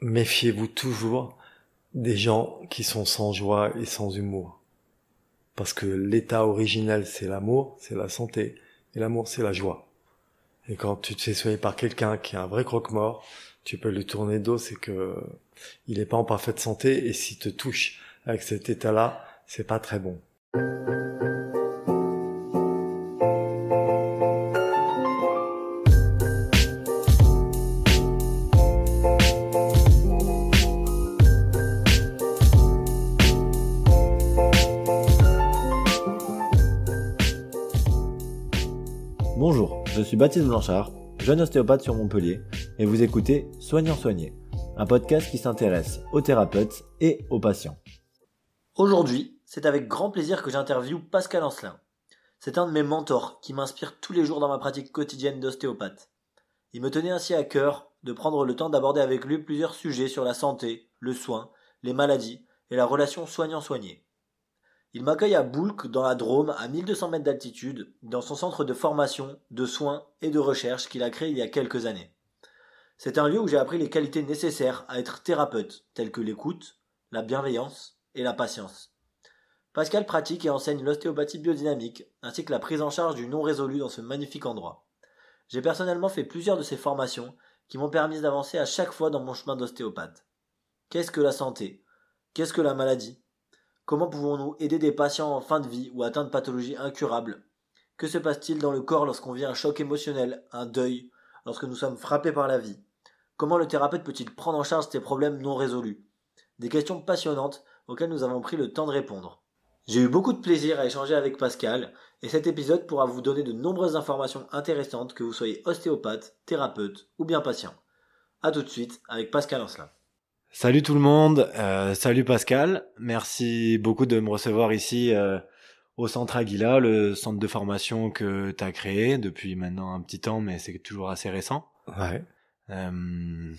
méfiez-vous toujours des gens qui sont sans joie et sans humour. Parce que l'état originel, c'est l'amour, c'est la santé. Et l'amour, c'est la joie. Et quand tu te fais soigner par quelqu'un qui a un vrai croque-mort, tu peux lui tourner dos, c'est que il n'est pas en parfaite santé, et s'il te touche avec cet état-là, c'est pas très bon. Suis Baptiste Blanchard, jeune ostéopathe sur Montpellier, et vous écoutez Soignant Soigné, un podcast qui s'intéresse aux thérapeutes et aux patients. Aujourd'hui, c'est avec grand plaisir que j'interviewe Pascal Ancelin. C'est un de mes mentors qui m'inspire tous les jours dans ma pratique quotidienne d'ostéopathe. Il me tenait ainsi à cœur de prendre le temps d'aborder avec lui plusieurs sujets sur la santé, le soin, les maladies et la relation soignant-soigné. Il m'accueille à Boulk, dans la Drôme, à 1200 mètres d'altitude, dans son centre de formation, de soins et de recherche qu'il a créé il y a quelques années. C'est un lieu où j'ai appris les qualités nécessaires à être thérapeute, telles que l'écoute, la bienveillance et la patience. Pascal pratique et enseigne l'ostéopathie biodynamique, ainsi que la prise en charge du non résolu dans ce magnifique endroit. J'ai personnellement fait plusieurs de ces formations qui m'ont permis d'avancer à chaque fois dans mon chemin d'ostéopathe. Qu'est-ce que la santé? Qu'est-ce que la maladie? Comment pouvons-nous aider des patients en fin de vie ou atteints de pathologies incurables? Que se passe-t-il dans le corps lorsqu'on vit un choc émotionnel, un deuil, lorsque nous sommes frappés par la vie? Comment le thérapeute peut-il prendre en charge ces problèmes non résolus? Des questions passionnantes auxquelles nous avons pris le temps de répondre. J'ai eu beaucoup de plaisir à échanger avec Pascal, et cet épisode pourra vous donner de nombreuses informations intéressantes que vous soyez ostéopathe, thérapeute ou bien patient. A tout de suite avec Pascal Ancelin. Salut tout le monde, euh, salut Pascal, merci beaucoup de me recevoir ici euh, au Centre Aguila, le centre de formation que tu as créé depuis maintenant un petit temps, mais c'est toujours assez récent. Ouais. Euh,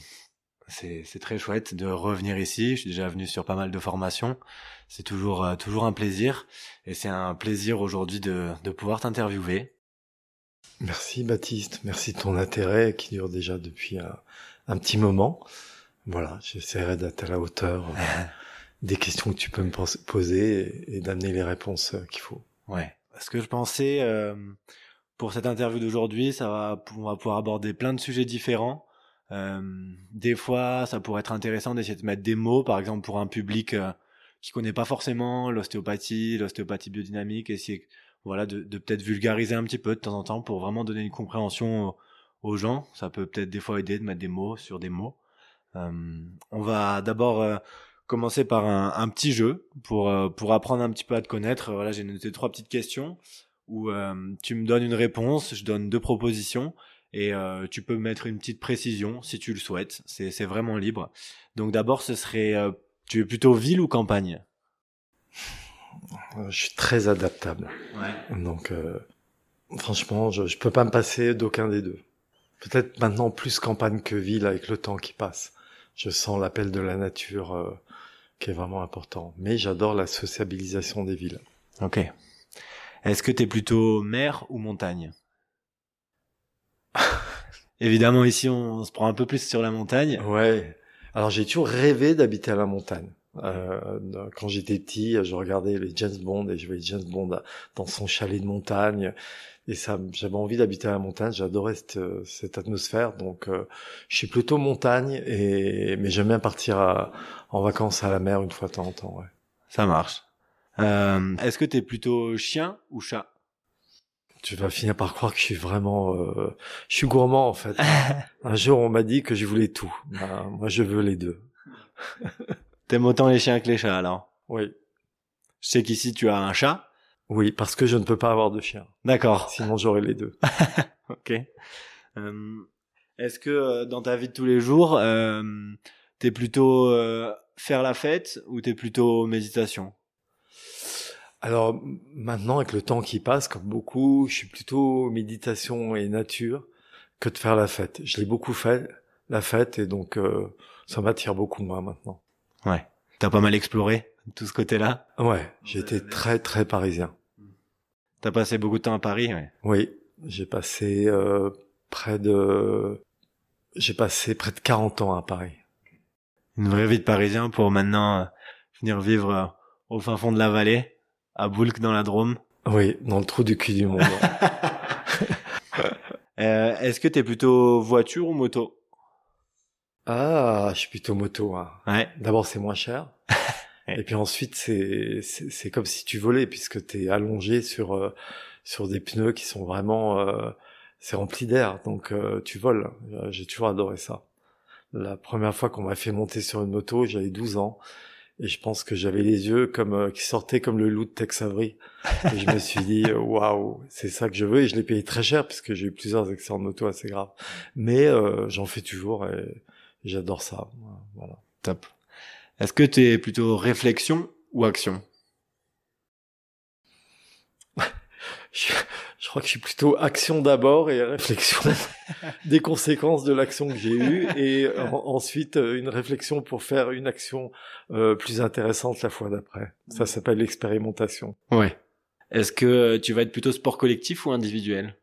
c'est très chouette de revenir ici, je suis déjà venu sur pas mal de formations, c'est toujours, toujours un plaisir, et c'est un plaisir aujourd'hui de, de pouvoir t'interviewer. Merci Baptiste, merci de ton intérêt qui dure déjà depuis un, un petit moment. Voilà, j'essaierai d'être à la hauteur euh, des questions que tu peux me pos- poser et, et d'amener les réponses euh, qu'il faut. Ouais. Ce que je pensais euh, pour cette interview d'aujourd'hui, ça va, on va pouvoir aborder plein de sujets différents. Euh, des fois, ça pourrait être intéressant d'essayer de mettre des mots, par exemple pour un public euh, qui connaît pas forcément l'ostéopathie, l'ostéopathie biodynamique, essayer, voilà, de, de peut-être vulgariser un petit peu de temps en temps pour vraiment donner une compréhension aux, aux gens. Ça peut peut-être des fois aider de mettre des mots sur des mots. Euh, on va d'abord euh, commencer par un, un petit jeu pour euh, pour apprendre un petit peu à te connaître. Voilà, j'ai noté trois petites questions où euh, tu me donnes une réponse, je donne deux propositions et euh, tu peux mettre une petite précision si tu le souhaites. C'est c'est vraiment libre. Donc d'abord, ce serait euh, tu es plutôt ville ou campagne? Je suis très adaptable. Ouais. Donc, euh, franchement, je, je peux pas me passer d'aucun des deux. Peut-être maintenant plus campagne que ville avec le temps qui passe. Je sens l'appel de la nature euh, qui est vraiment important. Mais j'adore la sociabilisation des villes. Ok. Est-ce que tu es plutôt mer ou montagne? Évidemment, ici, on, se prend un peu plus sur la montagne. Ouais. Alors j'ai toujours rêvé d'habiter à la montagne. Euh, quand j'étais petit, je regardais les James Bond et je voyais James Bond dans son chalet de montagne. Et ça, j'avais envie d'habiter à la montagne. J'adorais cette, cette atmosphère. Donc, euh, je suis plutôt montagne. Et mais j'aime bien partir à- en vacances à la mer une fois de temps en temps. Ouais. Ça marche. Euh, Est-ce que tu es plutôt chien ou chat? Tu vas finir par croire que je suis vraiment, euh, je suis gourmand en fait. Un jour, on m'a dit que je voulais tout. Ben, moi, je veux les deux. T'aimes autant les chiens que les chats alors? Oui. Je sais qu'ici tu as un chat. Oui, parce que je ne peux pas avoir de chien. D'accord. Sinon, j'aurais les deux. Ok. Euh, Est-ce que euh, dans ta vie de tous les jours, euh, t'es plutôt euh, faire la fête ou t'es plutôt méditation? Alors maintenant, avec le temps qui passe, comme beaucoup, je suis plutôt méditation et nature que de faire la fête. Je l'ai beaucoup fait, la fête, et donc euh, ça m'attire beaucoup moi maintenant. Ouais. T'as pas mal exploré tout ce côté-là? Ouais, j'ai été très très parisien. T'as passé beaucoup de temps à Paris, ouais. Oui, j'ai passé euh, près de j'ai passé près de 40 ans à Paris. Une vraie vie de Parisien pour maintenant venir vivre au fin fond de la vallée, à Boulk dans la Drôme. Oui, dans le trou du cul du monde. euh, Est-ce que t'es plutôt voiture ou moto? Ah, je suis plutôt moto. Hein. Ouais. D'abord, c'est moins cher. Et puis ensuite, c'est c'est comme si tu volais puisque tu es allongé sur euh, sur des pneus qui sont vraiment euh, c'est rempli d'air, donc euh, tu voles. J'ai toujours adoré ça. La première fois qu'on m'a fait monter sur une moto, j'avais 12 ans et je pense que j'avais les yeux comme qui sortaient comme le loup de Tex Avery. Et je me suis dit waouh, c'est ça que je veux et je l'ai payé très cher puisque j'ai eu plusieurs accidents de moto assez graves. Mais j'en fais toujours et j'adore ça. Voilà. Top. Est-ce que tu es plutôt réflexion ou action? Je, je, crois que je suis plutôt action d'abord et réflexion des conséquences de l'action que j'ai eue et ensuite euh, une réflexion pour faire une action euh, plus intéressante la fois d'après. Ça s'appelle l'expérimentation. Ouais. Est-ce que tu vas être plutôt sport collectif ou individuel?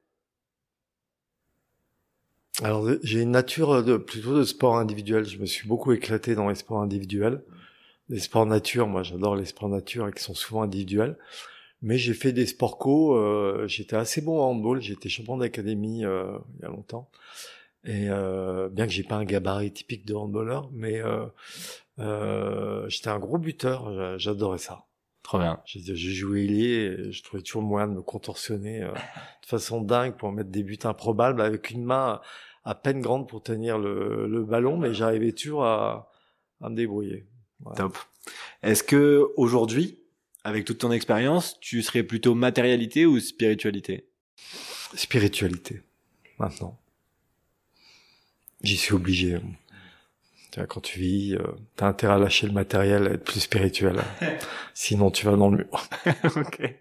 Alors j'ai une nature de plutôt de sport individuel. Je me suis beaucoup éclaté dans les sports individuels. Les sports nature, moi j'adore les sports nature et qui sont souvent individuels. Mais j'ai fait des sports co. Euh, j'étais assez bon en handball. J'étais champion d'académie euh, il y a longtemps. Et euh, bien que j'ai pas un gabarit typique de handballeur, mais euh, euh, j'étais un gros buteur. J'adorais ça. Trop bien. J'ai joué ailier je trouvais toujours moyen de me contorsionner euh, de façon dingue pour mettre des buts improbables avec une main à peine grande pour tenir le, le ballon, mais j'arrivais toujours à, à, me débrouiller. Top. Est-ce que aujourd'hui, avec toute ton expérience, tu serais plutôt matérialité ou spiritualité? Spiritualité, maintenant. J'y suis obligé. Quand tu vis, euh, t'as intérêt à lâcher le matériel, à être plus spirituel. Sinon, tu vas dans le mur. ok.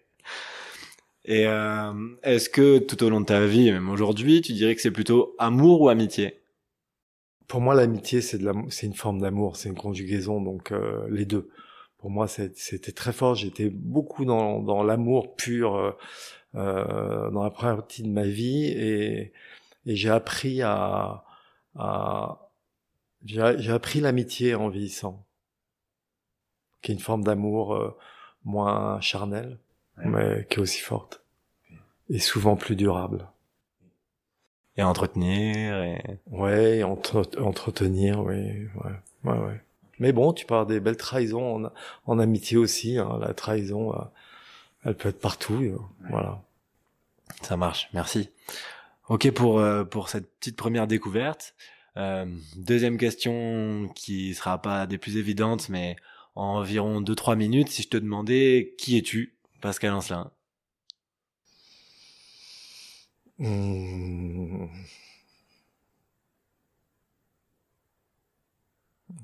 Et euh, est-ce que tout au long de ta vie, même aujourd'hui, tu dirais que c'est plutôt amour ou amitié? Pour moi, l'amitié, c'est de c'est une forme d'amour, c'est une conjugaison, donc euh, les deux. Pour moi, c'était très fort. J'étais beaucoup dans, dans l'amour pur euh, euh, dans la première partie de ma vie, et, et j'ai appris à, à j'ai appris l'amitié en vieillissant, qui est une forme d'amour euh, moins charnelle mais qui est aussi forte et souvent plus durable. Et entretenir et ouais, entretenir, oui, ouais, ouais, ouais. Mais bon, tu parles des belles trahisons en, en amitié aussi. Hein. La trahison, euh, elle peut être partout. Euh, voilà. Ça marche. Merci. Ok pour euh, pour cette petite première découverte. deuxième question qui sera pas des plus évidentes, mais en environ 2-3 minutes, si je te demandais qui es-tu? Pascal Ancelin hmm.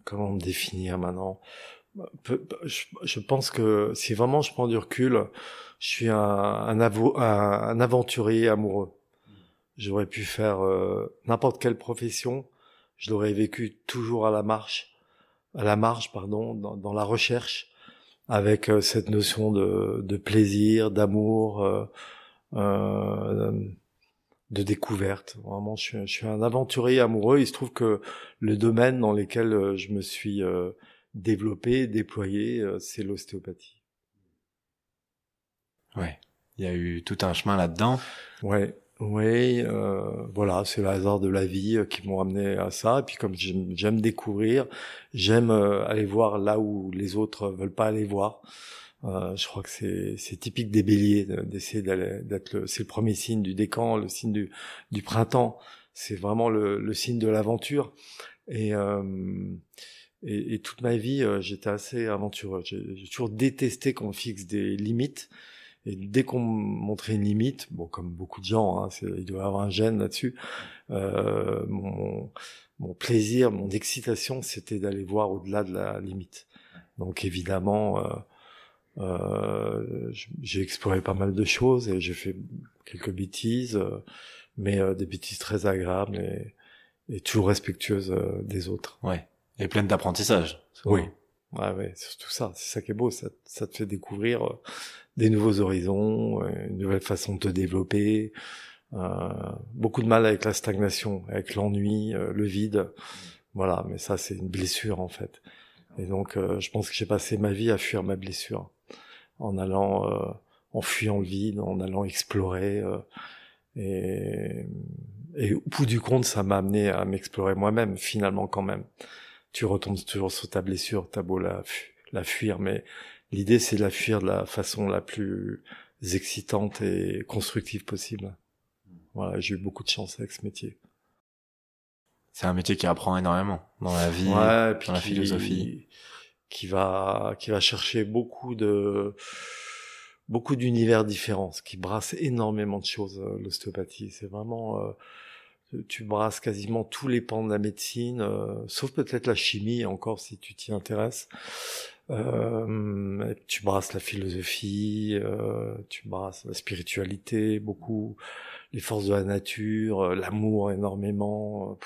Comment me définir maintenant? Je, pense que si vraiment je prends du recul, je suis un, un, un aventurier amoureux. J'aurais pu faire euh, n'importe quelle profession, je l'aurais vécu toujours à la marche, à la marge, pardon, dans la recherche, avec euh, cette notion de, de plaisir, d'amour, euh, euh, de découverte. Vraiment, je suis, je suis, un aventurier amoureux. Il se trouve que le domaine dans lequel euh, je me suis développé, déployé, c'est l'ostéopathie. Ouais, il y a eu tout un chemin là-dedans. Ouais. Oui, euh, voilà, c'est le hasard de la vie euh, qui m'ont amené à ça. Et puis comme j'aime découvrir, j'aime euh, aller voir là où les autres veulent pas aller voir. Euh, je crois que c'est typique des béliers d'essayer d'être le c'est le premier signe du décan, le signe du du printemps. C'est vraiment le, le signe de l'aventure. Et, euh, et, et toute ma vie, j'étais assez aventureux. J'ai toujours détesté qu'on fixe des limites. Et dès qu'on montrait une limite, bon, comme beaucoup de gens, hein, il doit y avoir un gène là-dessus. Euh, mon, mon, plaisir, mon excitation, c'était d'aller voir au-delà de la limite. Donc évidemment, euh, euh, j'ai exploré pas mal de choses et j'ai fait quelques bêtises, euh, mais euh, des bêtises très agréables et, et toujours respectueuses euh, des autres. Ouais. Et pleines d'apprentissage. Oui. Ouais, ouais, surtout ça. C'est ça qui est beau. Ça, ça te fait découvrir des nouveaux horizons, euh, une nouvelle façon de te développer. Euh, beaucoup de mal avec la stagnation, avec l'ennui, euh, le vide. Voilà, mais ça c'est une blessure en fait. Et donc je pense que j'ai passé ma vie à fuir ma blessure en allant en fuyant le vide, en allant explorer et et au bout du compte, ça m'a amené à m'explorer moi-même finalement quand même. Tu retombes toujours sur ta blessure, t'as beau la fuir, mais l'idée c'est de la fuir de la façon la plus excitante et constructive possible. Voilà, j'ai eu beaucoup de chance avec ce métier. C'est un métier qui apprend énormément dans la vie, ouais, puis dans la philosophie. Qui va, qui va chercher beaucoup de, beaucoup d'univers différents, qui brasse énormément de choses, euh, l'ostéopathie. C'est vraiment, euh, tu brasses quasiment tous les pans de la médecine, euh, sauf peut-être la chimie encore si tu t'y intéresses. Euh, tu brasses la philosophie, euh, tu brasses la spiritualité, beaucoup, les forces de la nature, euh, l'amour énormément.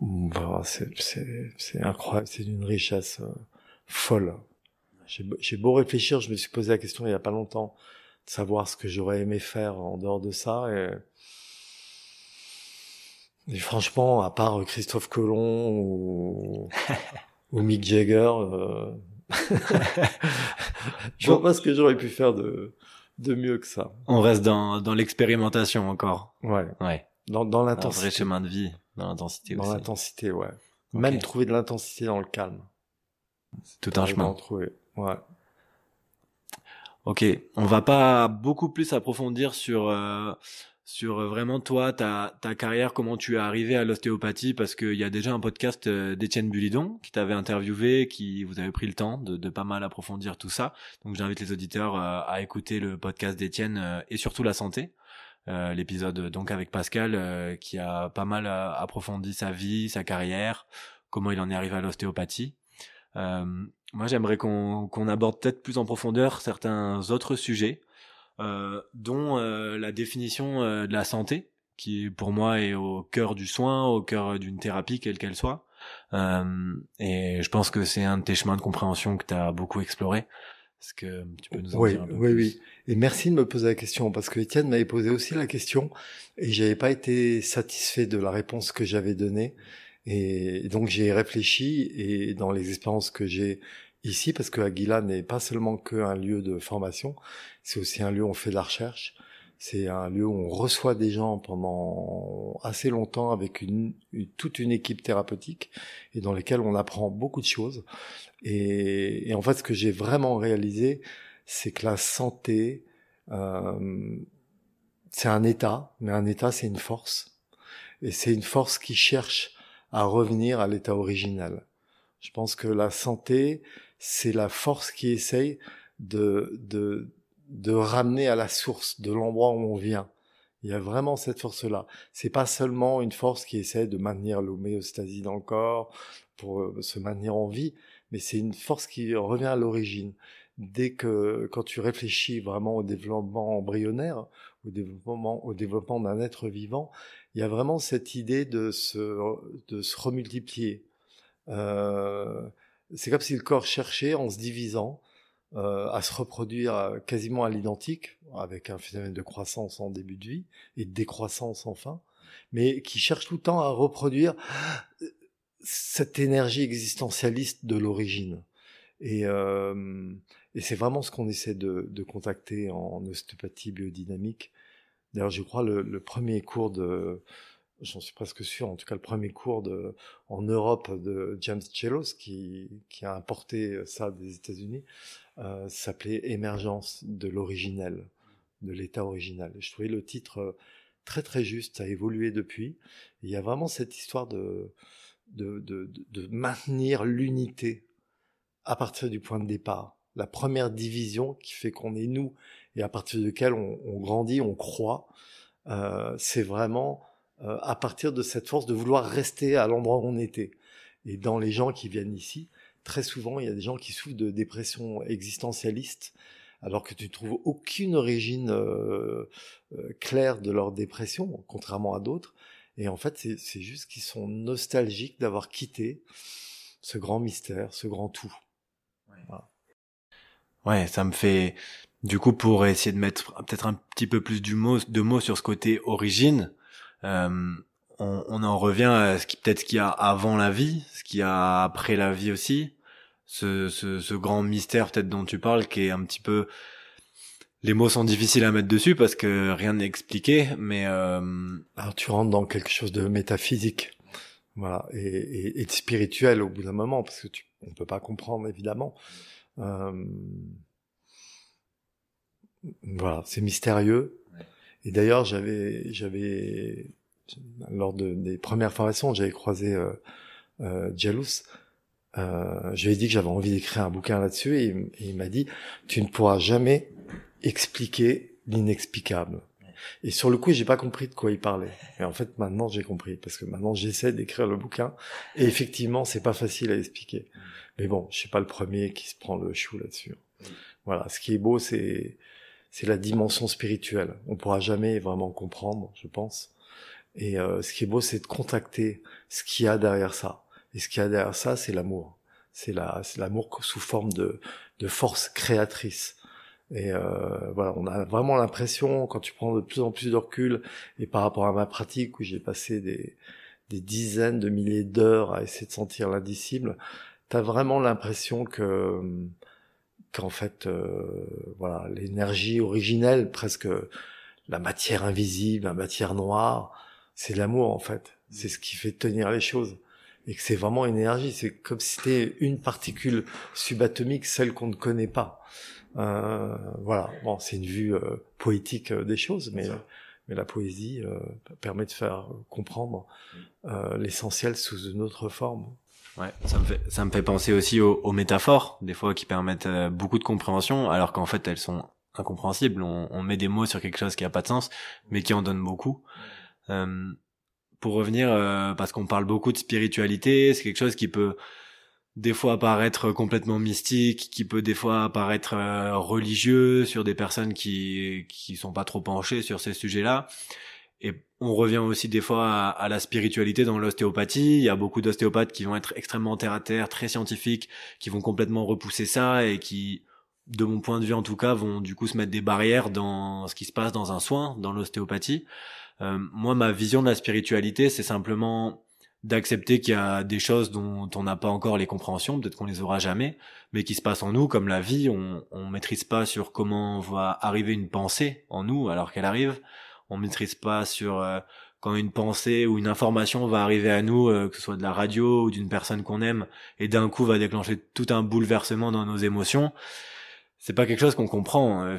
Bah, c'est incroyable, c'est d'une richesse folle. J'ai beau réfléchir, je me suis posé la question il y a pas longtemps de savoir ce que j'aurais aimé faire en dehors de ça. Et franchement, à part Christophe Colomb ou, ou Mick Jagger, euh... je vois pas ce que j'aurais pu faire de, de mieux que ça. On reste dans, dans l'expérimentation encore. Ouais. Ouais. Dans, dans Un l'intensité. vrai chemin de vie, dans l'intensité Dans aussi. l'intensité, ouais. Même trouver de l'intensité dans le calme. C'est tout un chemin. trouver. Ouais. Ok, on va pas beaucoup plus approfondir sur euh, sur euh, vraiment toi ta ta carrière, comment tu es arrivé à l'ostéopathie, parce qu'il y a déjà un podcast euh, d'Étienne Bulidon qui t'avait interviewé, qui vous avez pris le temps de, de pas mal approfondir tout ça. Donc j'invite les auditeurs euh, à écouter le podcast d'Étienne et surtout la santé. Euh, l'épisode donc avec Pascal euh, qui a pas mal approfondi sa vie, sa carrière, comment il en est arrivé à l'ostéopathie. Moi, j'aimerais qu'on aborde peut-être plus en profondeur certains autres sujets, dont euh, la définition euh, de la santé, qui pour moi est au cœur du soin, au cœur d'une thérapie, quelle qu'elle soit. Euh, et je pense que c'est un de tes chemins de compréhension que tu as beaucoup exploré. Est-ce que tu peux nous en Oui, dire un peu oui, plus? oui. Et merci de me poser la question parce que Étienne m'avait posé aussi la question et j'avais pas été satisfait de la réponse que j'avais donnée. Et donc j'ai réfléchi et dans les expériences que j'ai ici, parce que Aguila n'est pas seulement qu'un lieu de formation, c'est aussi un lieu où on fait de la recherche. C'est un lieu où on reçoit des gens pendant assez longtemps avec une, une- toute une équipe thérapeutique et dans lesquels on apprend beaucoup de choses. Et, et en fait, ce que j'ai vraiment réalisé, c'est que la santé, euh, c'est un état, mais un état, c'est une force. Et c'est une force qui cherche à revenir à l'état original. Je pense que la santé, c'est la force qui essaye de, de, de ramener à la source de l'endroit où on vient. Il y a vraiment cette force-là. C'est pas seulement une force qui essaie de maintenir l'homéostasie dans le corps pour euh, se maintenir en vie, mais c'est une force qui revient à l'origine. Dès que, quand tu réfléchis vraiment au développement embryonnaire, au développement, au développement d'un être vivant, il y a vraiment cette idée de se, de se remultiplier. Euh, c'est comme si le corps cherchait, en se divisant, euh, à se reproduire euh, quasiment à l'identique, avec un phénomène de croissance en début de vie et de décroissance en fin, mais qui cherche tout le temps à reproduire cette énergie existentialiste de l'origine. Et, euh, c'est vraiment ce qu'on essaie de, contacter en ostéopathie biodynamique. D'ailleurs, je crois le premier cours de, j'en suis presque sûr, en tout cas le premier cours de, en Europe de James Chelos, qui, qui a importé ça des États-Unis, euh, s'appelait Émergence de l'originel, de l'état original. Je trouvais le titre euh, très très juste, ça a évolué depuis. Il y a vraiment cette histoire de, de, de, de, maintenir l'unité à partir du point de départ. La première division qui fait qu'on est nous et à partir de laquelle on, on grandit, on croit, euh, c'est vraiment euh, à partir de cette force de vouloir rester à l'endroit où on était. Et dans les gens qui viennent ici, très souvent, il y a des gens qui souffrent de dépression existentialiste, alors que tu ne trouves aucune origine euh, euh, claire de leur dépression, contrairement à d'autres. Et en fait, c'est c'est juste qu'ils sont nostalgiques d'avoir quitté ce grand mystère, ce grand tout. Ouais, ça me fait du coup pour essayer de mettre peut-être un petit peu plus du mot de mots sur ce côté origine. Euh, on, on, en revient à ce qui peut-être ce qu'il y a avant la vie, ce qu'il y a après la vie aussi, ce, ce, ce grand mystère peut-être dont tu parles qui est un petit peu les mots sont difficiles à mettre dessus parce que rien n'est expliqué, mais euh... alors tu rentres dans quelque chose de métaphysique, voilà, et, et, et de spirituel au bout d'un moment parce que tu, on peut pas comprendre évidemment. Euh... Voilà, c'est mystérieux. Et d'ailleurs, j'avais, j'avais lors de, des premières formations, j'avais croisé euh, euh, Jalous. Euh, je lui ai dit que j'avais envie d'écrire un bouquin là-dessus et, et il m'a dit tu ne pourras jamais expliquer l'inexplicable. Et sur le coup, j'ai pas compris de quoi il parlait. Et en fait, maintenant, j'ai compris parce que maintenant, j'essaie d'écrire le bouquin. Et effectivement, c'est pas facile à expliquer. Mais bon, je suis pas le premier qui se prend le chou là-dessus. Voilà. Ce qui est beau, c'est c'est la dimension spirituelle. On pourra jamais vraiment comprendre, je pense. Et euh, ce qui est beau, c'est de contacter ce qu'il y a derrière ça. Et ce qu'il y a derrière ça, c'est l'amour. C'est la, c'est l'amour sous forme de, de force créatrice. Et euh, voilà, on a vraiment l'impression, quand tu prends de plus en plus de recul, et par rapport à ma pratique où j'ai passé des, des dizaines de milliers d'heures à essayer de sentir l'indicible, t'as vraiment l'impression que qu'en fait, euh, voilà, l'énergie originelle, presque la matière invisible, la matière noire, c'est l'amour en fait. C'est ce qui fait tenir les choses. Et que c'est vraiment une énergie. C'est comme si c'était une particule subatomique, celle qu'on ne connaît pas. Euh, voilà. Bon, c'est une vue euh, poétique euh, des choses, mais mais la poésie euh, permet de faire comprendre l'essentiel sous une autre forme. Ouais, ça me fait ça me fait penser aussi aux, aux métaphores des fois qui permettent beaucoup de compréhension, alors qu'en fait elles sont incompréhensibles. On, on, met des mots sur quelque chose qui a pas de sens, mais qui en donne beaucoup. Euh, pour revenir, euh, parce qu'on parle beaucoup de spiritualité, c'est quelque chose qui peut des fois apparaître complètement mystique, qui peut des fois apparaître euh, religieux sur des personnes qui qui sont pas trop penchées sur ces sujets-là. Et on revient aussi des fois à, la spiritualité dans l'ostéopathie. Il y a beaucoup d'ostéopathes qui vont être extrêmement terre à terre, très scientifiques, qui vont complètement repousser ça et qui, de mon point de vue en tout cas, vont du coup se mettre des barrières dans ce qui se passe dans un soin, dans l'ostéopathie. Euh, moi, ma vision de la spiritualité, c'est simplement d'accepter qu'il y a des choses dont on n'a pas encore les compréhensions, peut-être qu'on les aura jamais, mais qui se passent en nous, comme la vie, on, on maîtrise pas sur comment va arriver une pensée en nous alors qu'elle arrive, on maîtrise pas sur euh, quand une pensée ou une information va arriver à nous, euh, que ce soit de la radio ou d'une personne qu'on aime, et d'un coup va déclencher tout un bouleversement dans nos émotions. C'est pas quelque chose qu'on comprend.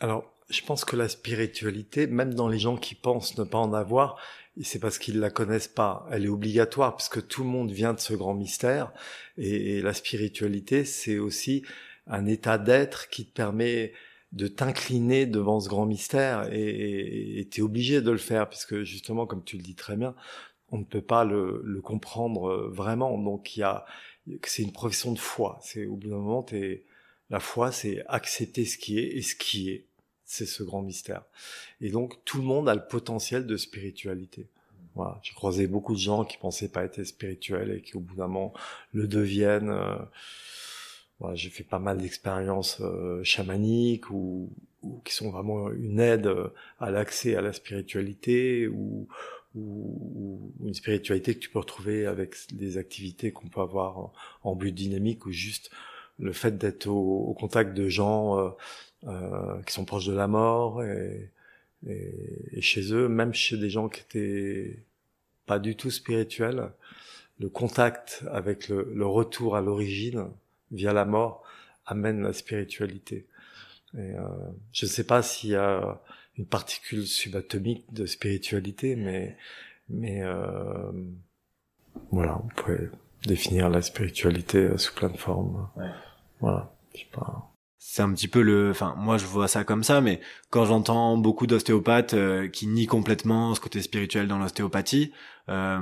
Alors, je pense que la spiritualité, même dans les gens qui pensent ne pas en avoir, c'est parce qu'ils la connaissent pas. Elle est obligatoire puisque tout le monde vient de ce grand mystère. Et, la spiritualité, c'est aussi un état d'être qui te permet de t'incliner devant ce grand mystère et tu es obligé de le faire puisque justement, comme tu le dis très bien, on ne peut pas le, le comprendre euh, vraiment. Donc il y a, c'est une profession de foi. C'est au bout d'un moment, es, la foi, c'est accepter ce qui est et ce qui est c'est ce grand mystère. Et donc tout le monde a le potentiel de spiritualité. Voilà, j'ai croisé beaucoup de gens qui pensaient pas être spirituels et qui au bout d'un moment le deviennent. Euh, voilà, j'ai fait pas mal d'expériences euh, chamaniques ou, ou, qui sont vraiment une aide euh, à l'accès à la spiritualité ou, ou, une spiritualité que tu peux retrouver avec des activités qu'on peut avoir en, en but dynamique ou juste le fait d'être au, au, contact de gens euh, euh, qui sont proches de la mort et, et, et, chez eux, même chez des gens qui étaient pas du tout spirituels, le contact avec le, le retour à l'origine via la mort amène la spiritualité. Et euh, je ne sais pas s'il y a une particule subatomique de spiritualité, mais mais euh, voilà, on pourrait définir la spiritualité sous plein de formes. Ouais. Voilà, je sais pas c'est un petit peu le enfin moi je vois ça comme ça mais quand j'entends beaucoup d'ostéopathes euh, qui nient complètement ce côté spirituel dans l'ostéopathie euh,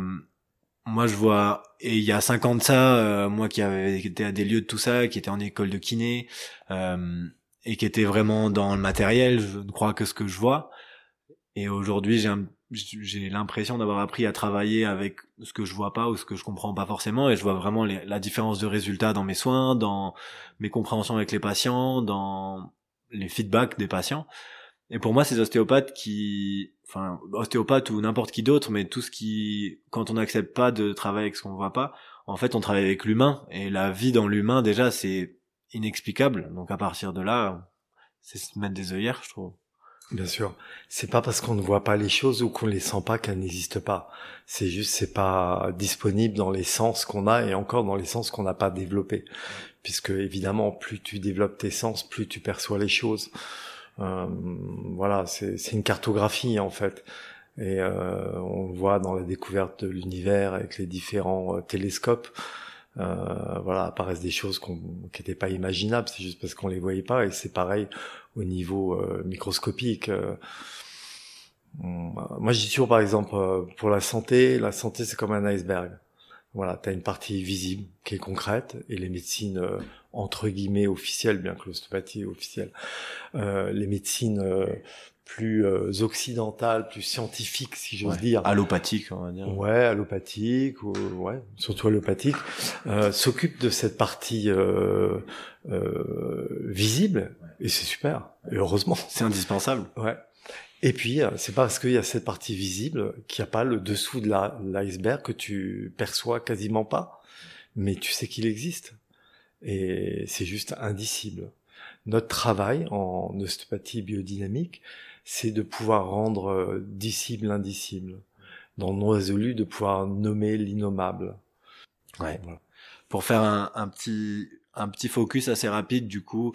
moi je vois et il y a cinq ans de ça euh, moi qui avais été à des lieux de tout ça qui était en école de kiné euh, et qui était vraiment dans le matériel je ne crois que ce que je vois et aujourd'hui j'ai l'impression d'avoir appris à travailler avec ce que je vois pas ou ce que je comprends pas forcément et je vois vraiment la différence de résultats dans mes soins, dans mes compréhensions avec les patients, dans les feedbacks des patients. Et pour moi, ces ostéopathes qui, enfin, ostéopathes ou n'importe qui d'autre, mais tout ce qui, quand on n'accepte pas de travailler avec ce qu'on voit pas, en fait, on travaille avec l'humain. Et la vie dans l'humain, déjà, c'est inexplicable. Donc à partir de là, c'est se mettre des œillères, je trouve. Bien sûr. C'est pas parce qu'on ne voit pas les choses ou qu'on les sent pas qu'elles n'existent pas. C'est juste, c'est pas disponible dans les sens qu'on a et encore dans les sens qu'on n'a pas développés. Puisque évidemment, plus tu développes tes sens, plus tu perçois les choses. Euh, voilà, c'est une cartographie en fait. Et euh, on voit dans la découverte de l'univers avec les différents euh, télescopes. Euh, voilà, apparaissent des choses qui n'étaient pas imaginables, c'est juste parce qu'on les voyait pas, et c'est pareil au niveau euh, microscopique. Moi, je dis toujours, par exemple, pour la santé, la santé c'est comme un iceberg. Voilà, tu as une partie visible qui est concrète, et les médecines entre guillemets officielles, bien que l'ostéopathie est officielle, les médecines plus euh, occidentale, plus scientifique, si j'ose dire. Allopathique, on va dire. Ouais, allopathique, ou, ouais, surtout allopathique, euh, s'occupe de cette partie euh, euh, visible, et c'est super, et heureusement. C'est indispensable. Ouais. Et puis, euh, c'est parce qu'il y a cette partie visible qu'il n'y a pas le dessous de l'iceberg que tu perçois quasiment pas, mais tu sais qu'il existe. Et c'est juste indicible. Notre travail en ostéopathie biodynamique, c'est de pouvoir rendre euh, dicible l'indicible, dans non résolu, de pouvoir nommer l'innommable. Ouais. Pour faire un, un, petit un petit focus assez rapide du coup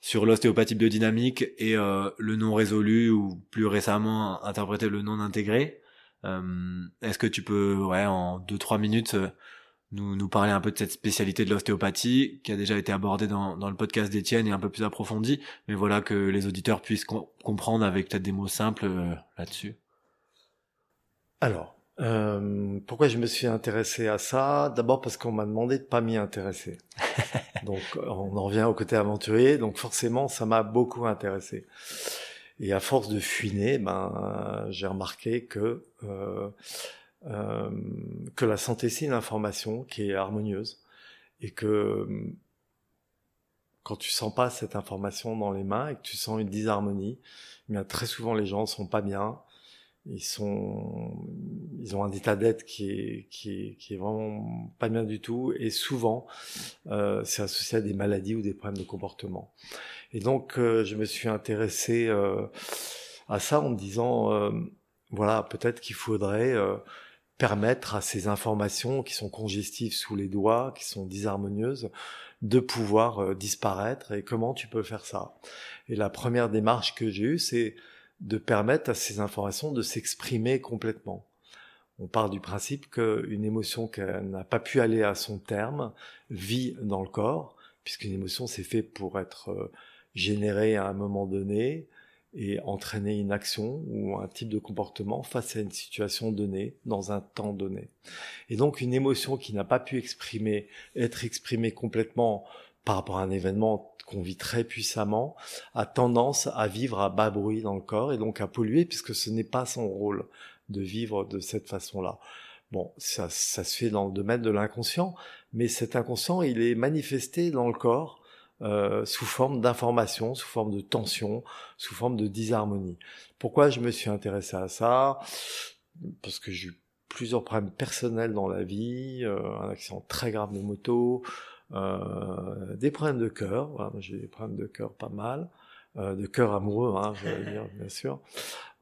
sur l'ostéopathie biodynamique et euh, le non résolu ou plus récemment interpréter le non intégré. Euh, Est-ce que tu peux ouais en deux trois minutes euh, nous, nous parler un peu de cette spécialité de l'ostéopathie qui a déjà été abordée dans, dans le podcast d'Étienne et un peu plus approfondie, mais voilà que les auditeurs puissent comprendre avec peut-être des mots simples euh, là-dessus. Alors, euh, pourquoi je me suis intéressé à ça? D'abord parce qu'on m'a demandé de pas m'y intéresser. donc on en revient au côté aventurier, donc forcément ça m'a beaucoup intéressé. Et à force de fuiner, ben j'ai remarqué que euh, euh, que la santé c'est une information qui est harmonieuse et que quand tu sens pas cette information dans les mains et que tu sens une disharmonie, eh bien très souvent les gens sont pas bien, ils sont, ils ont un état d'être qui est, vraiment pas bien du tout et souvent euh, c'est associé à des maladies ou des problèmes de comportement. Et donc euh, je me suis intéressé euh, à ça en me disant voilà peut-être qu'il faudrait permettre à ces informations qui sont congestives sous les doigts, qui sont disharmonieuses, de pouvoir disparaître et comment tu peux faire ça? Et la première démarche que j'ai eue, c'est de permettre à ces informations de s'exprimer complètement. On part du principe qu'une émotion qui n'a pas pu aller à son terme vit dans le corps, puisqu'une émotion c'est fait pour être euh, générée à un moment donné, et entraîner une action ou un type de comportement face à une situation donnée, dans un temps donné. Et donc une émotion qui n'a pas pu exprimer, être exprimée complètement par rapport à un événement qu'on vit très puissamment, a tendance à vivre à bas bruit dans le corps et donc à polluer puisque ce n'est pas son rôle de vivre de cette façon-là. Bon, ça, se fait dans le domaine de l'inconscient, mais cet inconscient, il est manifesté dans le corps euh, sous forme d'information, sous forme de tension, sous forme de disharmonie. Pourquoi je me suis intéressé à ça? Parce que j'ai eu plusieurs problèmes personnels dans la vie, euh, un accident très grave de moto, euh, des problèmes de cœur, voilà, j'ai des problèmes de cœur pas mal, euh, de cœur amoureux, hein, je dire, bien sûr.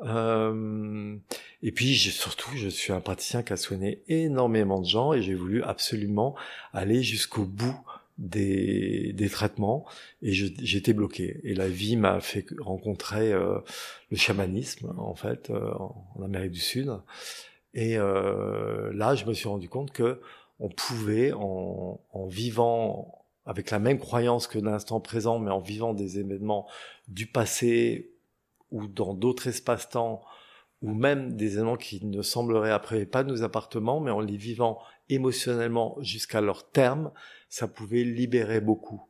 Euh, et puis surtout, je suis un praticien qui a soigné énormément de gens et j'ai voulu absolument aller jusqu'au bout des, des traitements et j'étais bloqué. Et la vie m'a fait rencontrer euh, le chamanisme en fait euh, en Amérique du Sud. Et euh, là, je me suis rendu compte que on pouvait, en, en vivant avec la même croyance que l'instant présent, mais en vivant des événements du passé ou dans d'autres espaces-temps, ou même des événements qui ne sembleraient après pas nous appartements, mais en les vivant émotionnellement jusqu'à leur terme, ça pouvait libérer beaucoup.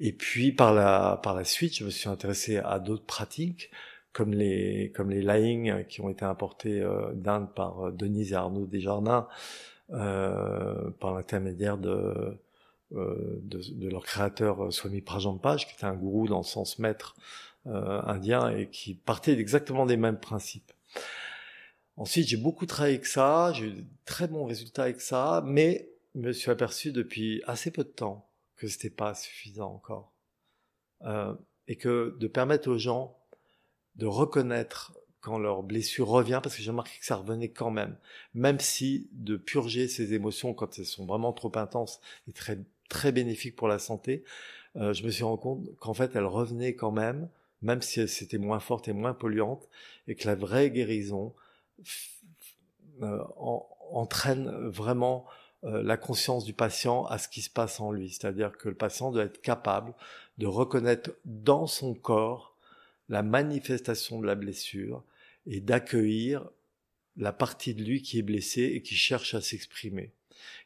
Et puis par la par la suite, je me suis intéressé à d'autres pratiques comme les comme les lying qui ont été importés euh, d'Inde par euh, Denise et Arnaud Desjardins euh, par l'intermédiaire de, euh, de, de leur créateur Swami Prajampaj qui était un gourou dans le sens maître euh, indien et qui partait exactement des mêmes principes. Ensuite, j'ai beaucoup travaillé avec ça, j'ai eu de très bons résultats avec ça, mais je me suis aperçu depuis assez peu de temps que c'était pas suffisant encore. Euh, et que de permettre aux gens de reconnaître quand leur blessure revient, parce que j'ai remarqué que ça revenait quand même, même si de purger ces émotions quand elles sont vraiment trop intenses est très très bénéfique pour la santé, euh, je me suis rendu compte qu'en fait elles revenaient quand même, même si c'était moins forte et moins polluante, et que la vraie guérison euh, entraîne vraiment euh, la conscience du patient à ce qui se passe en lui. C'est-à-dire que le patient doit être capable de reconnaître dans son corps la manifestation de la blessure et d'accueillir la partie de lui qui est blessée et qui cherche à s'exprimer.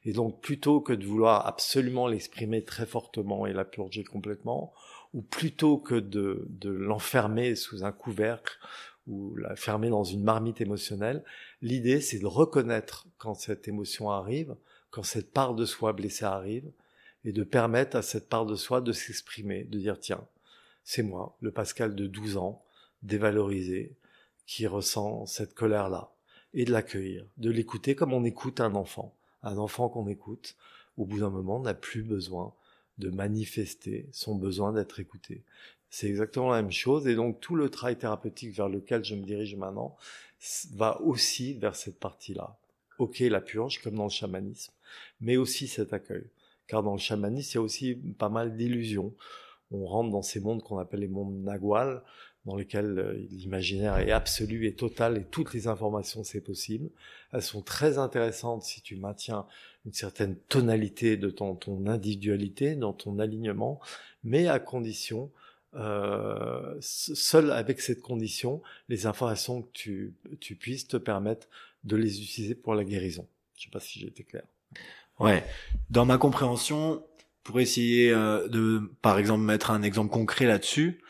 Et donc plutôt que de vouloir absolument l'exprimer très fortement et la purger complètement, ou plutôt que de, l'enfermer sous un couvercle ou la fermer dans une marmite émotionnelle. L'idée, c'est de reconnaître quand cette émotion arrive, quand cette part de soi blessée arrive, et de permettre à cette part de soi de s'exprimer, de dire tiens, c'est moi, le Pascal de 12 ans, dévalorisé, qui ressent cette colère-là, et de l'accueillir, de l'écouter comme on écoute un enfant. Un enfant qu'on écoute, au bout d'un moment, n'a plus besoin de manifester son besoin d'être écouté. C'est exactement la même chose. Et donc tout le travail thérapeutique vers lequel je me dirige maintenant va aussi vers cette partie-là. Ok, la purge, comme dans le chamanisme, mais aussi cet accueil. Car dans le chamanisme, il y a aussi pas mal d'illusions. On rentre dans ces mondes qu'on appelle les mondes nagual, dans lesquels euh, l'imaginaire est absolu et total et toutes les informations c'est possible. Elles sont très intéressantes si tu maintiens une certaine tonalité de ton, ton individualité, dans ton alignement, mais à condition euh, seul avec cette condition, les informations que tu, tu puisses te permettre de les utiliser pour la guérison. Je sais pas si j'ai été clair. Ouais. Dans ma compréhension, pour essayer euh, de, par exemple, mettre un exemple concret là-dessus,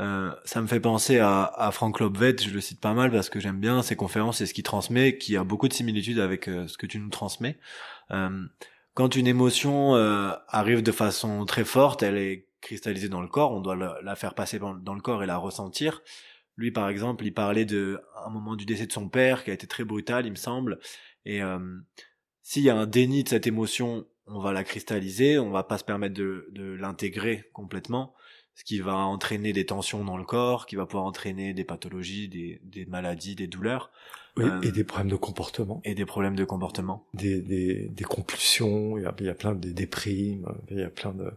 euh, ça me fait penser à, à Frank Lobvet, je le cite pas mal parce que j'aime bien ses conférences et ce qu'il transmet, qui a beaucoup de similitudes avec euh, ce que tu nous transmets. Euh, quand une émotion arrive de façon très forte, elle est cristallisée dans le corps, on doit la, faire passer dans le corps et la ressentir. Lui, par exemple, il parlait de un moment du décès de son père qui a été très brutal, il me semble. Et euh, s'il y a un déni de cette émotion, on va la cristalliser, on va pas se permettre de, de l'intégrer complètement, ce qui va entraîner des tensions dans le corps, qui va pouvoir entraîner des pathologies, des, des maladies, des douleurs. Oui, et euh, des problèmes de comportement. Et des problèmes de comportement. Des, des, des compulsions, il y, a, il y a plein de déprimes, il y a plein de,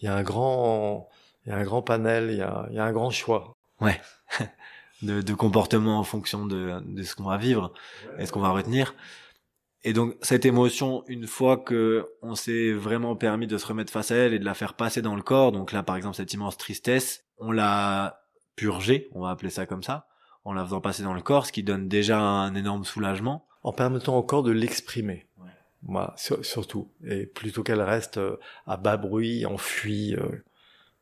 il y a un grand, il y a un grand panel, il y a, il y a un grand choix. Ouais. de, de comportement en fonction de, de ce qu'on va vivre et ce qu'on va retenir? Et donc cette émotion, une fois que on s'est vraiment permis de se remettre face à elle et de la faire passer dans le corps, donc là par exemple cette immense tristesse, on l'a purgée, on va appeler ça comme ça, en la faisant passer dans le corps, ce qui donne déjà un énorme soulagement. En permettant au corps de l'exprimer. Ouais. Moi, surtout. Et plutôt qu'elle reste euh, à bas bruit, enfuie euh,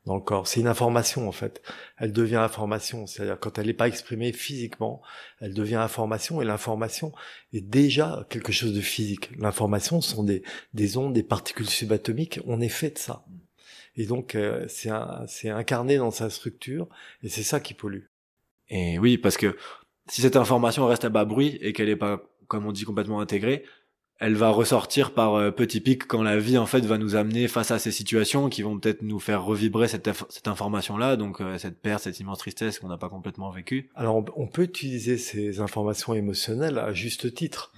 dans le corps. C'est une information en fait. Elle devient information. C'est-à-dire quand elle n'est pas exprimée physiquement, elle devient information. Et l'information est déjà quelque chose de physique. L'information sont des, des ondes, des particules subatomiques. On est fait de ça. Et donc euh, c'est incarné dans sa structure. Et c'est ça qui pollue. Et oui, parce que si cette information reste à bas bruit et qu'elle n'est pas, comme on dit, complètement intégrée, elle va ressortir par euh, petits pics quand la vie en fait va nous amener face à ces situations qui vont peut-être nous faire revibrer cette, cette information là donc euh, cette perte cette immense tristesse qu'on n'a pas complètement vécue. Alors on, peut utiliser ces informations émotionnelles à juste titre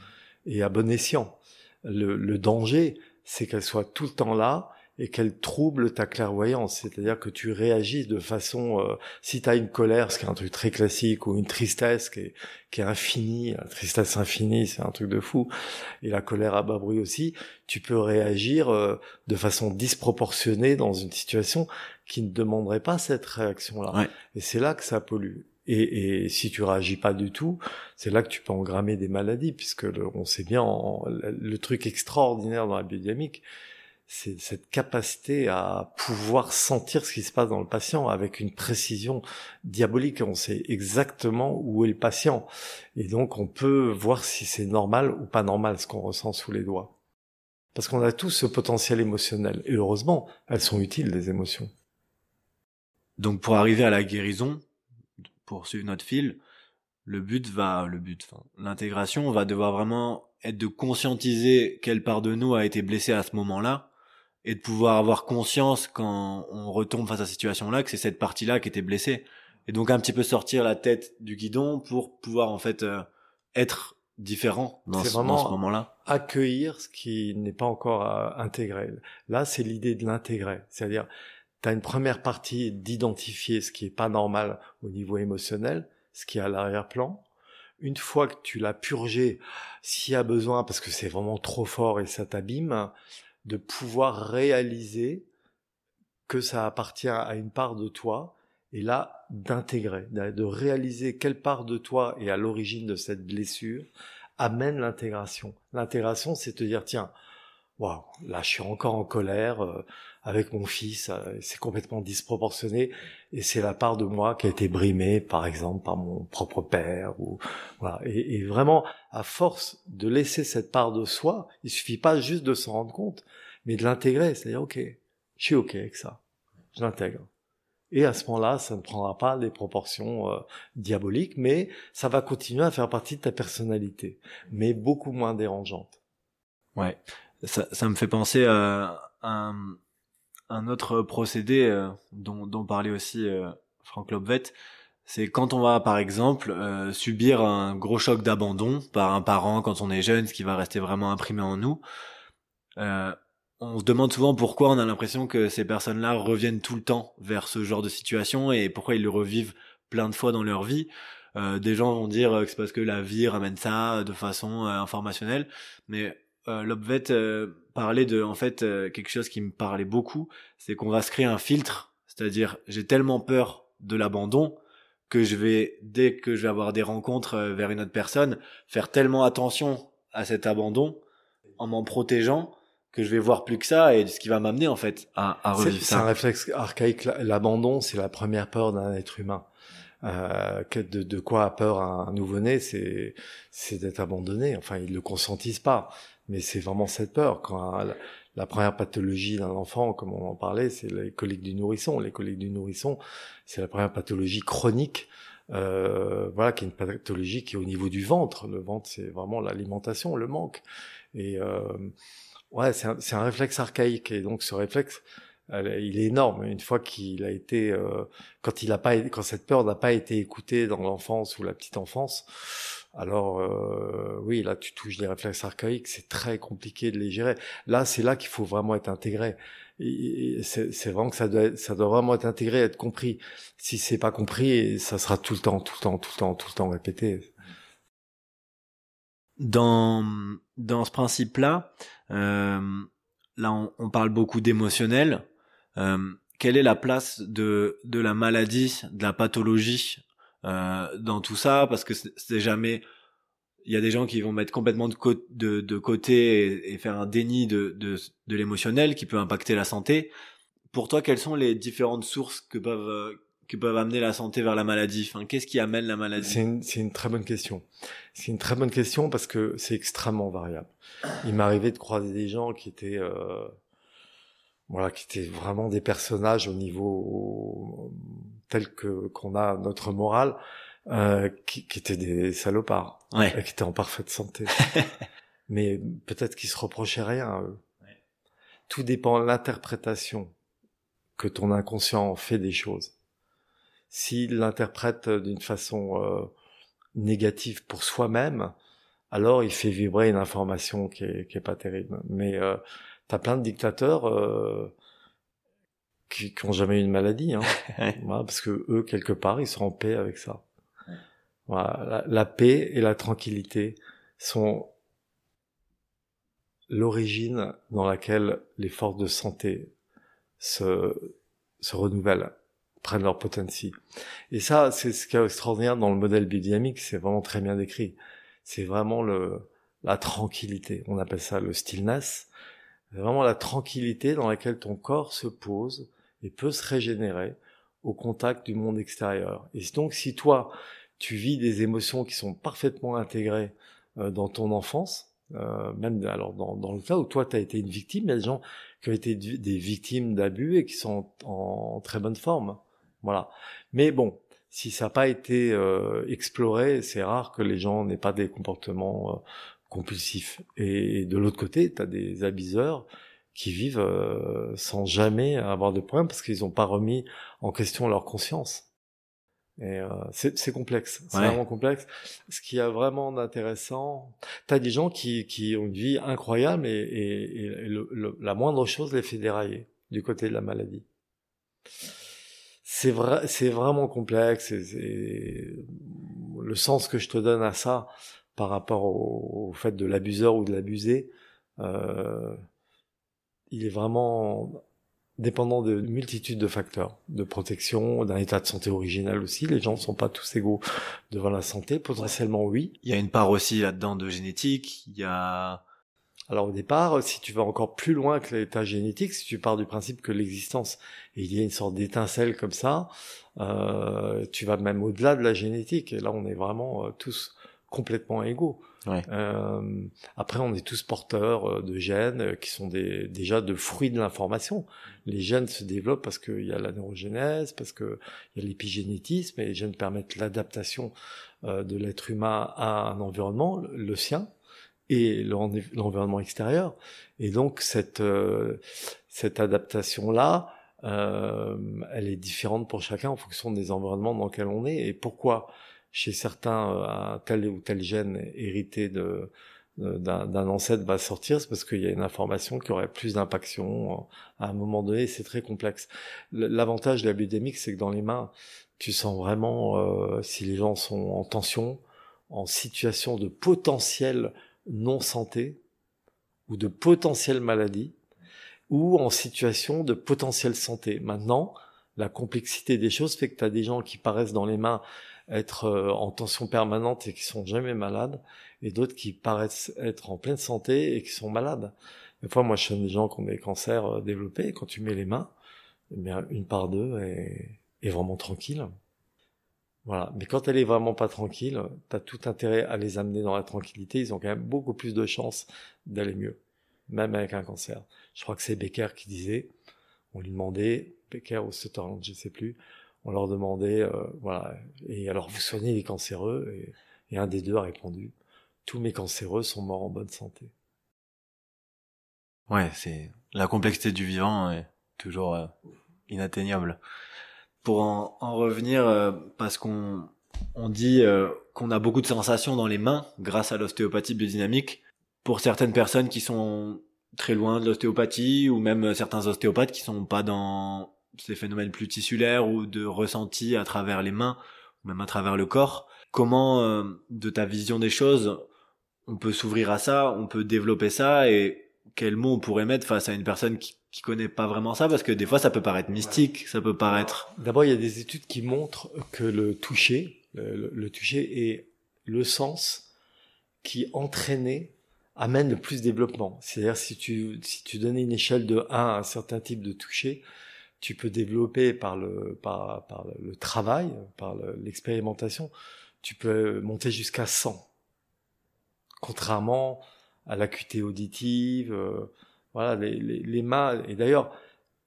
et à bon escient. Le, le danger c'est qu'elles soient tout le temps là et qu'elle trouble ta clairvoyance, c'est-à-dire que tu réagis de façon, euh, si tu as une colère, ce qui est un truc très classique, ou une tristesse qui est, qui est infinie, la tristesse infinie, c'est un truc de fou, et la colère à bas bruit aussi, tu peux réagir euh, de façon disproportionnée dans une situation qui ne demanderait pas cette réaction-là. Et c'est là que ça pollue. Et, et, si tu réagis pas du tout, c'est là que tu peux engrammer des maladies, puisque on sait bien le truc extraordinaire dans la biodynamique, c'est cette capacité à pouvoir sentir ce qui se passe dans le patient avec une précision diabolique. On sait exactement où est le patient. Et donc, on peut voir si c'est normal ou pas normal ce qu'on ressent sous les doigts. Parce qu'on a tous ce potentiel émotionnel. Et heureusement, elles sont utiles, les émotions. donc pour arriver à la guérison, pour suivre notre fil, le but va, le but, l'intégration, on va devoir vraiment être de conscientiser quelle part de nous a été blessée à ce moment-là et de pouvoir avoir conscience quand on retombe face à cette situation-là que c'est cette partie-là qui était blessée et donc un petit peu sortir la tête du guidon pour pouvoir en fait euh, être différent dans ce, dans ce moment-là. Accueillir ce qui n'est pas encore euh, intégré. Là, c'est l'idée de l'intégrer, c'est-à-dire tu as une première partie d'identifier ce qui est pas normal au niveau émotionnel, ce qui est à l'arrière-plan. Une fois que tu l'as purgé, s'il y a besoin, parce que c'est vraiment trop fort et ça t'abîme, de pouvoir réaliser que ça appartient à une part de toi, et là, d'intégrer, de réaliser quelle part de toi est à l'origine de cette blessure, amène l'intégration. L'intégration, c'est te dire, tiens, waouh, là je suis encore en colère euh, avec mon fils, euh, c'est complètement disproportionné et c'est la part de moi qui a été brimée, par exemple, par mon propre père ou voilà. Et, vraiment, à force de laisser cette part de soi, il suffit pas juste de s'en rendre compte, mais de l'intégrer, c'est-à-dire ok, je suis ok avec ça, je l'intègre. Et à ce moment-là, ça ne prendra pas des proportions euh, diaboliques, mais ça va continuer à faire partie de ta personnalité, mais beaucoup moins dérangeante. Ouais ça, ça, me fait penser à un, un autre procédé euh, dont, dont, parlait aussi euh, Franck Lobvet. C'est quand on va, par exemple, euh, subir un gros choc d'abandon par un parent quand on est jeune, ce qui va rester vraiment imprimé en nous. on se demande souvent pourquoi on a l'impression que ces personnes-là reviennent tout le temps vers ce genre de situation et pourquoi ils le revivent plein de fois dans leur vie. Euh, des gens vont dire que c'est parce que la vie ramène ça de façon informationnelle, mais euh, Lobvet parlait de en fait euh, quelque chose qui me parlait beaucoup, c'est qu'on va se créer un filtre, c'est-à-dire j'ai tellement peur de l'abandon que je vais dès que je vais avoir des rencontres euh, vers une autre personne faire tellement attention à cet abandon en m'en protégeant que je vais voir plus que ça et ce qui va m'amener en fait à, à revivre ça. C'est un réflexe archaïque. L'abandon, c'est la première peur d'un être humain. Euh, de, de, quoi a peur un nouveau-né, c'est c'est d'être abandonné. Enfin, ils le consentissent pas mais c'est vraiment cette peur. Quand la, première pathologie d'un enfant, comme on en parlait, c'est les coliques du nourrisson. Les coliques du nourrisson, c'est la première pathologie chronique. Euh, voilà, qui est une pathologie qui est au niveau du ventre. Le ventre, c'est vraiment l'alimentation, le manque. Et euh, ouais, c'est un, un, réflexe archaïque. Et donc, ce réflexe, il est énorme. Une fois qu'il a été, euh, quand il a pas, quand cette peur n'a pas été écoutée dans l'enfance ou la petite enfance, alors euh, oui, là tu touches des réflexes archaïques, c'est très compliqué de les gérer. Là, c'est là qu'il faut vraiment être intégré. C'est vraiment que ça doit, vraiment être intégré, être compris. Si c'est pas compris, ça sera tout le temps, tout le temps, tout le temps, tout le temps répété. Dans dans ce principe-là, euh, là on, parle beaucoup d'émotionnel. Euh, quelle est la place de de la maladie, de la pathologie dans tout ça parce que c'est jamais il y a des gens qui vont mettre complètement de, côté et, faire un déni de, de, de l'émotionnel qui peut impacter la santé. Pour toi, quelles sont les différentes sources que peuvent euh, qui peuvent amener la santé vers la maladie? Enfin, Qu'est-ce qui amène la maladie? C'est une, une, très bonne question. C'est une très bonne question parce que c'est extrêmement variable. Il arrivé de croiser des gens qui étaient euh, voilà, qui étaient vraiment des personnages au niveau tel que qu'on a notre morale, euh, qui, qui, étaient des salopards, ouais. qui étaient en parfaite santé. Mais peut-être qu'ils se reprochaient rien à eux. Ouais. Tout dépend de l'interprétation que ton inconscient fait des choses. S'il l'interprète d'une façon euh, négative pour soi-même, alors il fait vibrer une information qui est, qui est pas terrible. Mais euh, t'as plein de dictateurs euh, qui, qui ont jamais eu une maladie, hein. voilà, parce que eux quelque part ils sont en paix avec ça. Voilà, la, la, paix et la tranquillité sont l'origine dans laquelle les forces de santé se, se renouvellent, prennent leur potentie. Et ça, c'est ce qui est extraordinaire dans le modèle biodynamique, c'est vraiment très bien décrit. C'est vraiment le, la tranquillité. On appelle ça le stillness vraiment la tranquillité dans laquelle ton corps se pose et peut se régénérer au contact du monde extérieur. Et donc si toi, tu vis des émotions qui sont parfaitement intégrées euh, dans ton enfance, euh, même alors dans, dans, le cas où toi tu as été une victime, il y a des gens qui ont été des victimes d'abus et qui sont en, très bonne forme. Voilà. Mais bon, si ça n'a pas été euh, exploré, c'est rare que les gens n'aient pas des comportements euh, compulsifs. Et, de l'autre côté, tu as des abuseurs qui vivent euh, sans jamais avoir de problème parce qu'ils n'ont pas remis en question leur conscience. Et euh, c'est complexe, c'est vraiment complexe. Ce qui a vraiment d'intéressant, t'as des gens qui, qui ont une vie incroyable et, et, et le, la moindre chose les fait dérailler du côté de la maladie. C'est vrai, c'est vraiment complexe. Et, le sens que je te donne à ça par rapport au, au fait de l'abuseur ou de l'abusé, euh, il est vraiment dépendant de multitudes de facteurs, de protection, d'un état de santé original aussi. Les gens ne sont pas tous égaux devant la santé. Potentiellement, oui. Il y a une part aussi là-dedans de génétique. Il y a... Alors au départ, si tu vas encore plus loin que l'état génétique, si tu pars du principe que l'existence, il y a une sorte d'étincelle comme ça, euh, tu vas même au-delà de la génétique. Et là, on est vraiment euh, tous complètement égaux. Euh, après, on est tous porteurs euh, de gènes euh, qui sont des, déjà de fruits de l'information. Les gènes se développent parce qu'il y a la neurogénèse, parce qu'il y a l'épigénétisme, et les gènes permettent l'adaptation de l'être humain à un environnement, le sien, et l'environnement extérieur. Et donc, cette, cette adaptation-là, elle est différente pour chacun en fonction des environnements dans lesquels on est. Et pourquoi chez certains euh, tel ou tel gène hérité de d'un ancêtre va sortir, c'est parce qu'il y a une information qui aurait plus d'impaction euh, à un moment donné, c'est très complexe. L'avantage de la biodémique, c'est que dans les mains, tu sens vraiment euh, si les gens sont en tension, en situation de potentielle non-santé, ou de potentielle maladie, ou en situation de potentielle santé. Maintenant, la complexité des choses fait que tu as des gens qui paraissent dans les mains être euh, en tension permanente et qui sont jamais malades, et d'autres qui paraissent être en pleine santé et qui sont malades. Des fois, moi, je connais des gens qui ont des cancers euh, développés, et quand tu mets les mains, eh une part d'eux est, vraiment tranquille. Voilà. Mais quand elle est vraiment pas tranquille, tu as tout intérêt à les amener dans la tranquillité. Ils ont quand même beaucoup plus de chances d'aller mieux, même avec un cancer. Je crois que c'est Becker qui disait, on lui demandait, Becker ou Sutherland, je sais plus, on leur demandait, euh, voilà, et alors vous soignez les cancéreux et, un des deux a répondu, tous mes cancéreux sont morts en bonne santé. Ouais, c'est la complexité du vivant est toujours euh, inatteignable. Pour en, revenir, euh, parce qu'on on dit qu'on a beaucoup de sensations dans les mains grâce à l'ostéopathie biodynamique. Pour certaines personnes qui sont très loin de l'ostéopathie ou même certains ostéopathes qui sont pas dans ces phénomènes plus tissulaires ou de ressenti à travers les mains, ou même à travers le corps. Comment, euh, de ta vision des choses, on peut s'ouvrir à ça, on peut développer ça, et quels mots on pourrait mettre face à une personne qui, qui connaît pas vraiment ça, parce que des fois ça peut paraître mystique, ça peut paraître. D'abord, il y a des études qui montrent que le toucher, le, toucher est le sens qui entraîné amène le plus développement. C'est-à-dire si tu si tu donnais une échelle de 1 à un certain type de toucher, tu peux développer par le, par, le travail, par l'expérimentation, tu peux monter jusqu'à 100. Contrairement à l'acuité auditive, euh, voilà, les, les, mains, et d'ailleurs,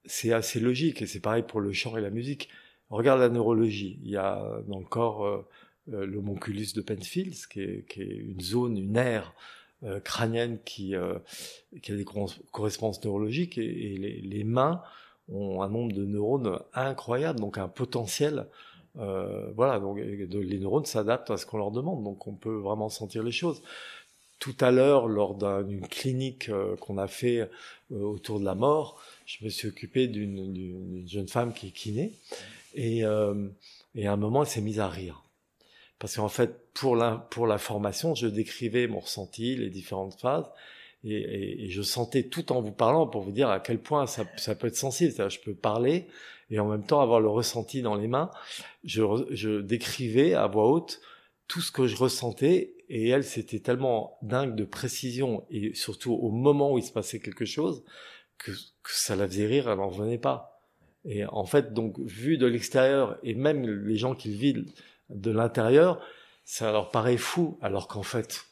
c'est assez logique, et c'est pareil pour le chant et la musique. Regarde la neurologie, il y a dans le corps euh, euh l'homonculus de Penfield, qui est, qui est une zone, une aire euh, crânienne qui, qui a des correspondances neurologiques, et, les mains ont un nombre de neurones incroyable, donc un potentiel. Euh, voilà, donc les neurones s'adaptent à ce qu'on leur demande, donc on peut vraiment sentir les choses. Tout à l'heure, lors d'une clinique euh, qu'on a fait euh, autour de la mort, je me suis occupé d'une jeune femme qui est kiné, et, et à un moment, elle s'est mise à rire. Parce qu'en fait, pour la, pour la formation, je décrivais mon ressenti, les différentes phases, et, et, je sentais tout en vous parlant pour vous dire à quel point ça, ça peut être sensible. je peux parler et en même temps avoir le ressenti dans les mains. Je, je décrivais à voix haute tout ce que je ressentais et elle, c'était tellement dingue de précision et surtout au moment où il se passait quelque chose que, que ça la faisait rire, elle n'en revenait pas. Et en fait, donc, vu de l'extérieur et même les gens qui le vivent de l'intérieur, ça leur paraît fou, alors qu'en fait,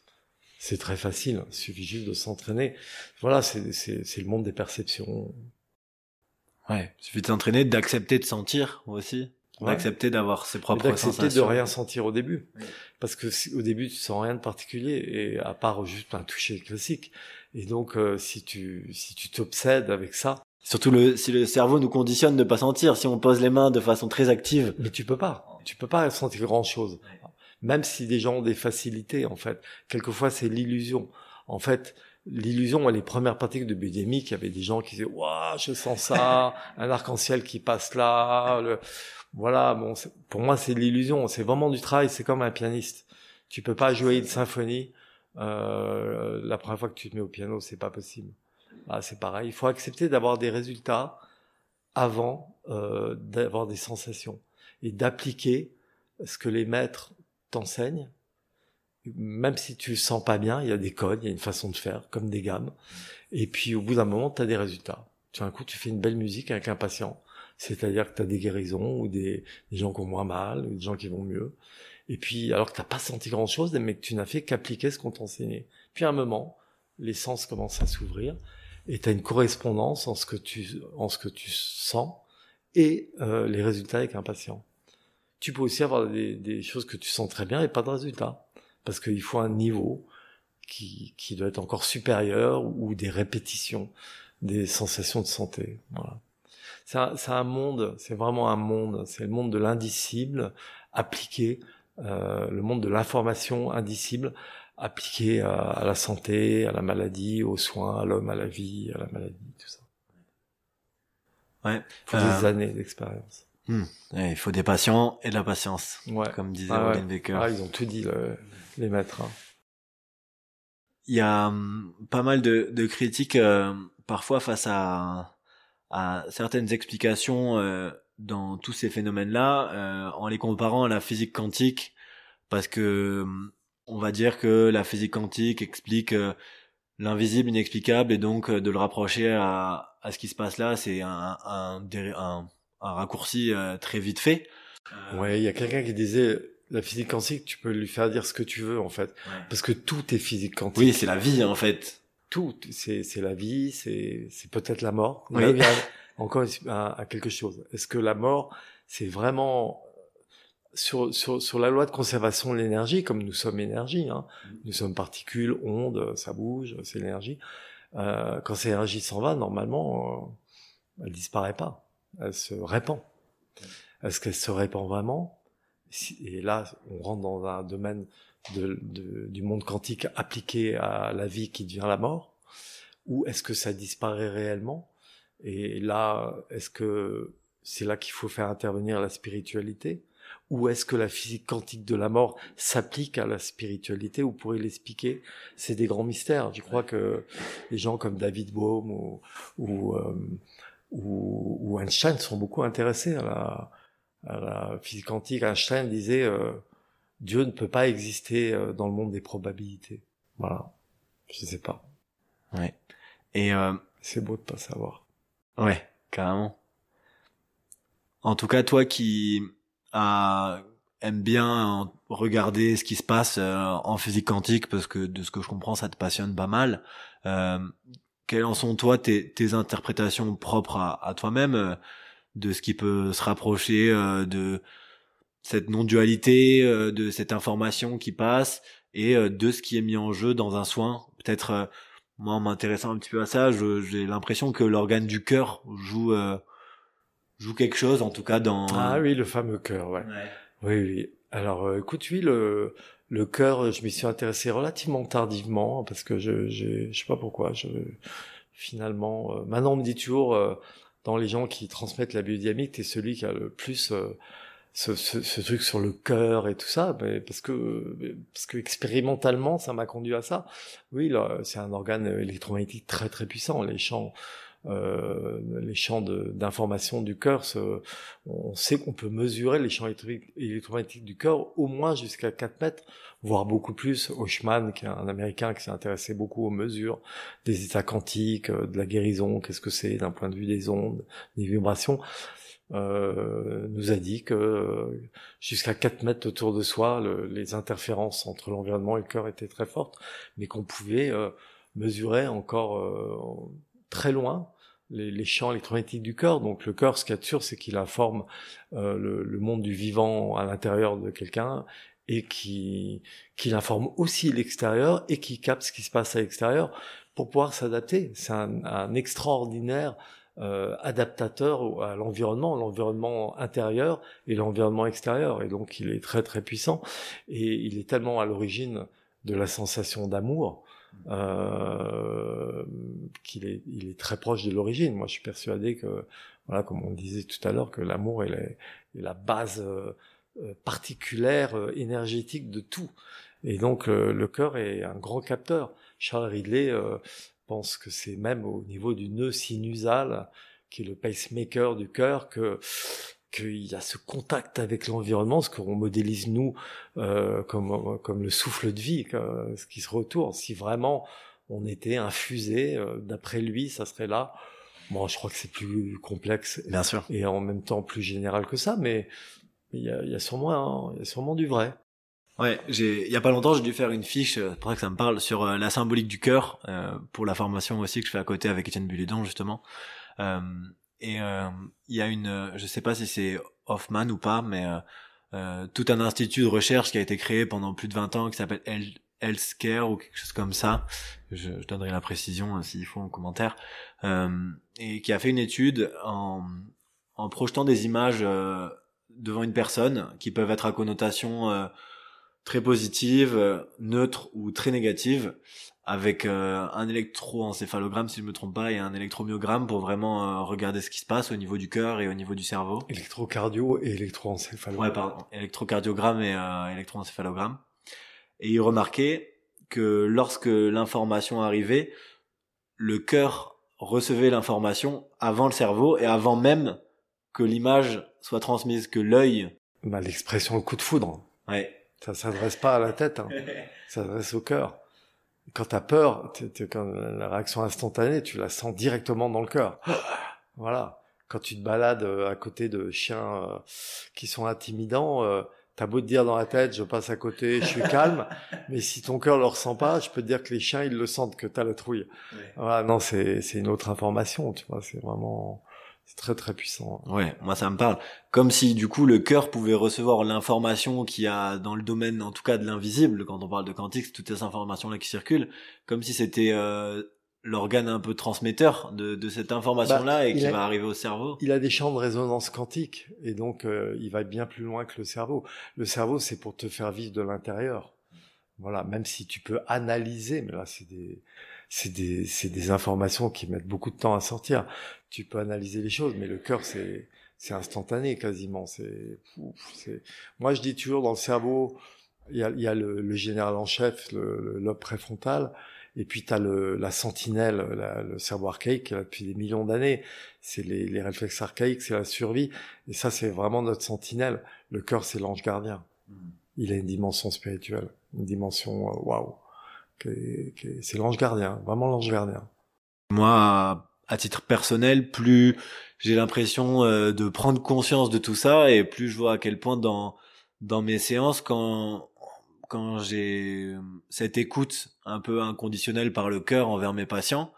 c'est très facile, il suffit juste de s'entraîner. Voilà, c'est le monde des perceptions. Ouais, il suffit de s'entraîner, d'accepter de sentir aussi. d'accepter d'avoir ses propres d'accepter sensations. de rien sentir au début parce que si- au début tu sens rien de particulier et à part juste un toucher classique et donc euh, si tu si tu t'obsèdes avec ça Surtout le, si le cerveau nous conditionne de pas sentir, si on pose les mains de façon très active. mais tu peux pas tu peux pas sentir grand chose même si des gens ont des facilités en fait. Quelquefois c'est l'illusion. En fait l'illusion les premières pratiques de biodymique il y avait des gens qui disaient waouh je sens ça un arc-en-ciel qui passe là le... voilà bon pour moi c'est l'illusion. C'est vraiment du travail c'est comme un pianiste. Tu peux pas jouer une symphonie euh, la première fois que tu te mets au piano c'est pas possible. Ah, c'est pareil. Il faut accepter d'avoir des résultats avant euh, d'avoir des sensations et d'appliquer ce que les maîtres t'enseignent même si tu le sens pas bien il y a des codes il y a une façon de faire comme des gammes. Et puis au bout d'un moment tu as des résultats. Tu un coup tu fais une belle musique avec un patient. C'est-à-dire que tu as des guérisons ou des, gens qui ont moins mal ou des gens qui vont mieux. Et puis alors que t'as pas senti grand chose mais que tu n'as fait qu'appliquer ce qu'on t'a enseigné puis à un moment les sens commencent à s'ouvrir et tu as une correspondance en ce que tu en ce que tu sens et euh, les résultats avec un patient tu peux aussi avoir des, des choses que tu sens très bien et pas de résultats parce qu'il faut un niveau qui, qui doit être encore supérieur ou des répétitions des sensations de santé voilà c'est un, c'est un monde c'est vraiment un monde c'est le monde de l'indicible appliqué euh, le monde de l'information indicible appliqué à, à, la santé, à la maladie, aux soins, à l'homme, à la vie, à la maladie, tout ça. Ouais. Il faut euh... des années d'expérience. Hmm. Ouais, il faut des patients et de la patience, ouais. comme disait ah, Robin ouais. Baker. Ah, ils ont tout dit, le, les maîtres. Hein. Il y a um, pas mal de, de critiques euh, parfois face à, à certaines explications euh, dans tous ces phénomènes-là, euh, en les comparant à la physique quantique, parce que on va dire que la physique quantique explique euh, l'invisible, inexplicable, et donc euh, de le rapprocher à, à ce qui se passe là, c'est un, un, un, un, raccourci euh, très vite fait. Ouais, il y a quelqu'un qui disait la physique quantique, tu peux lui faire dire ce que tu veux en fait, ouais. parce que tout est physique quantique. Oui, c'est la vie en fait. Tout, c'est c'est la vie, c'est c'est peut-être la mort. Oui. Là, il y a encore à, à quelque chose. Est-ce que la mort, c'est vraiment sur, sur, sur la loi de conservation de l'énergie, comme nous sommes énergie, hein, nous sommes particules, ondes, ça bouge, c'est l'énergie. Euh, quand cette énergie s'en va, normalement, euh, elle disparaît pas, elle se répand. Est-ce qu'elle se répand vraiment? Et là, on rentre dans un domaine du monde quantique appliqué à la vie qui devient la mort, ou est-ce que ça disparaît réellement? Et là, est-ce que c'est là qu'il faut faire intervenir la spiritualité? Ou est-ce que la physique quantique de la mort s'applique à la spiritualité? Ou pourrait l'expliquer. C'est des grands mystères. Je crois que les gens comme David Bohm ou, ou, euh, ou, ou, Einstein sont beaucoup intéressés à la, à la physique quantique. Einstein disait euh, Dieu ne peut pas exister euh, dans le monde des probabilités. Voilà. Je sais pas. Ouais. Et euh... c'est beau de pas savoir. Ouais, carrément. En tout cas, toi qui à, aime bien regarder ce qui se passe euh, en physique quantique parce que de ce que je comprends ça te passionne pas mal euh, quelles en sont toi tes, tes interprétations propres à, à toi-même euh, de ce qui peut se rapprocher euh, de cette non-dualité euh, de cette information qui passe et euh, de ce qui est mis en jeu dans un soin? Peut-être moi en m'intéressant un petit peu à ça j'ai l'impression que l'organe du cœur joue joue quelque chose en tout cas dans ah oui le fameux cœur ouais, ouais. oui oui. Alors euh, écoute oui le le cœur je m'y suis intéressé relativement tardivement parce que je je je sais pas pourquoi je finalement euh, maintenant on me dit toujours euh, dans les gens qui transmettent la biodynamique t'es celui qui a le plus euh, ce, ce, ce, truc sur le cœur et tout ça, mais parce que parce que expérimentalement ça m'a conduit à ça. Oui, c'est un organe électromagnétique très très puissant. Les champs euh, les champs d'information du cœur, on sait qu'on peut mesurer les champs électromagnétiques du cœur au moins jusqu'à 4 mètres, voire beaucoup plus. Oshman, qui est un Américain qui s'est intéressé beaucoup aux mesures des états quantiques, de la guérison, qu'est-ce que c'est d'un point de vue des ondes, des vibrations, euh, nous a dit que jusqu'à 4 mètres autour de soi, le, les interférences entre l'environnement et le cœur étaient très fortes, mais qu'on pouvait euh, mesurer encore très loin les, les, champs électromagnétiques du cœur. Donc le cœur, ce qu'il y a de sûr, c'est qu'il informe euh, le, le, monde du vivant à l'intérieur de quelqu'un et qui qu'il informe aussi l'extérieur et qui capte ce qui se passe à l'extérieur pour pouvoir s'adapter. C'est un, un, extraordinaire euh, adaptateur à l'environnement, l'environnement intérieur et l'environnement extérieur. Et donc il est très très puissant et il est tellement à l'origine de la sensation d'amour euh, qu'il est, il est très proche de l'origine. Moi, je suis persuadé que, voilà, comme on disait tout à l'heure, que l'amour est, la base euh, particulière, euh, énergétique de tout. Et donc, le cœur est un grand capteur. Charles Ridley euh, pense que c'est même au niveau du nœud sinusal, qui est le pacemaker du cœur, que qu'il y a ce contact avec l'environnement, ce qu'on modélise nous euh, comme comme le souffle de vie, ce qui se retourne. Si vraiment on était infusé, euh, d'après lui, ça serait là. Bon, je crois que c'est plus complexe, bien sûr, et en même temps plus général que ça, mais il y a, y a sûrement, il y a sûrement du vrai. Ouais, j'ai il y a pas longtemps, j'ai dû faire une fiche, euh, c'est pour ça que ça me parle sur euh, la symbolique du cœur euh, pour la formation aussi que je fais à côté avec Étienne Buludon justement. Euh, et il y a une, je sais pas si c'est Hoffman ou pas, mais tout un institut de recherche qui a été créé pendant plus de 20 ans qui s'appelle Healthcare ou quelque chose comme ça. Je, donnerai la précision s'il faut en commentaire. et qui a fait une étude en projetant des images devant une personne qui peuvent être à connotation très positive, euh, neutre ou très négative, avec euh, un électroencéphalogramme si je me trompe pas et un électromyogramme pour vraiment euh, regarder ce qui se passe au niveau du cœur et au niveau du cerveau. Électrocardio et électroencéphalogramme. Ouais, pardon. Électrocardiogramme et euh, électroencéphalogramme. Et il remarquait que lorsque l'information arrivait, le cœur recevait l'information avant le cerveau et avant même que l'image soit transmise, que l'œil. Bah, l'expression coup de foudre. Ouais. Ça s'adresse pas à la tête, hein. ça s'adresse au cœur. Quand tu as peur, quand la réaction instantanée, tu la sens directement dans le cœur. voilà. Quand tu te balades euh, à côté de chiens euh, qui sont intimidants, euh, t'as beau te dire dans la tête, je passe à côté, je suis calme, mais si ton cœur le ressent pas, je peux te dire que les chiens ils le sentent que t'as la trouille. Voilà, non, c'est c'est une autre information, tu vois, c'est vraiment c'est très très puissant. Ouais, moi ça me parle. Comme si du coup le cœur pouvait recevoir l'information qu'il y a dans le domaine, en tout cas de l'invisible, quand on parle de quantique, toutes ces informations là qui circulent, comme si c'était euh, l'organe un peu transmetteur de, de cette information là bah, et qui va arriver au cerveau. Il a des champs de résonance quantique et donc euh, il va bien plus loin que le cerveau. Le cerveau c'est pour te faire vivre de l'intérieur. Voilà, même si tu peux analyser, mais là c'est des c'est des, c'est des informations qui mettent beaucoup de temps à sortir. Tu peux analyser les choses, mais le cœur, c'est, c'est instantané quasiment. C'est, c'est, moi, je dis toujours dans le cerveau, il y a, il y a le, le, général en chef, le, le lobe préfrontal, et puis tu as le, la sentinelle, la, le cerveau archaïque, depuis des millions d'années. C'est les, les réflexes archaïques, c'est la survie. Et ça, c'est vraiment notre sentinelle. Le cœur, c'est l'ange gardien. Mmh. Il a une dimension spirituelle, une dimension euh, waouh c'est l'ange gardien, vraiment l'ange gardien. Moi, à titre personnel, plus j'ai l'impression euh, de prendre conscience de tout ça et plus je vois à quel point dans dans mes séances quand quand j'ai cette écoute un peu inconditionnelle par le cœur envers mes patients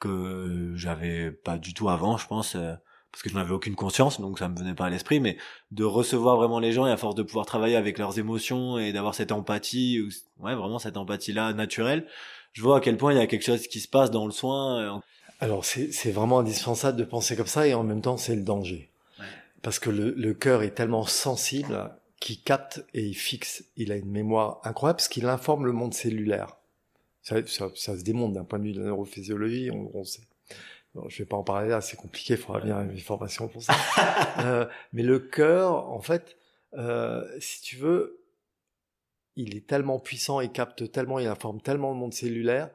que j'avais pas du tout avant, je pense euh, parce que je n'avais aucune conscience, donc ça me venait pas à l'esprit, mais de recevoir vraiment les gens et à force de pouvoir travailler avec leurs émotions et d'avoir cette empathie, ouais, vraiment cette empathie-là naturelle, je vois à quel point il y a quelque chose qui se passe dans le soin. Euh, Alors c'est vraiment indispensable de penser comme ça et en même temps c'est le danger. Ouais. Parce que le, le cœur est tellement sensible qu'il capte et il fixe. Il a une mémoire incroyable parce qu'il informe le monde cellulaire. Ça, ça, ça se démontre d'un point de vue de la neurophysiologie, on, on sait. Bon, je vais pas en parler là, c'est compliqué, il faudra bien une formation pour ça. euh, mais le cœur, en fait, euh, si tu veux, il est tellement puissant, il capte tellement, il informe tellement le monde cellulaire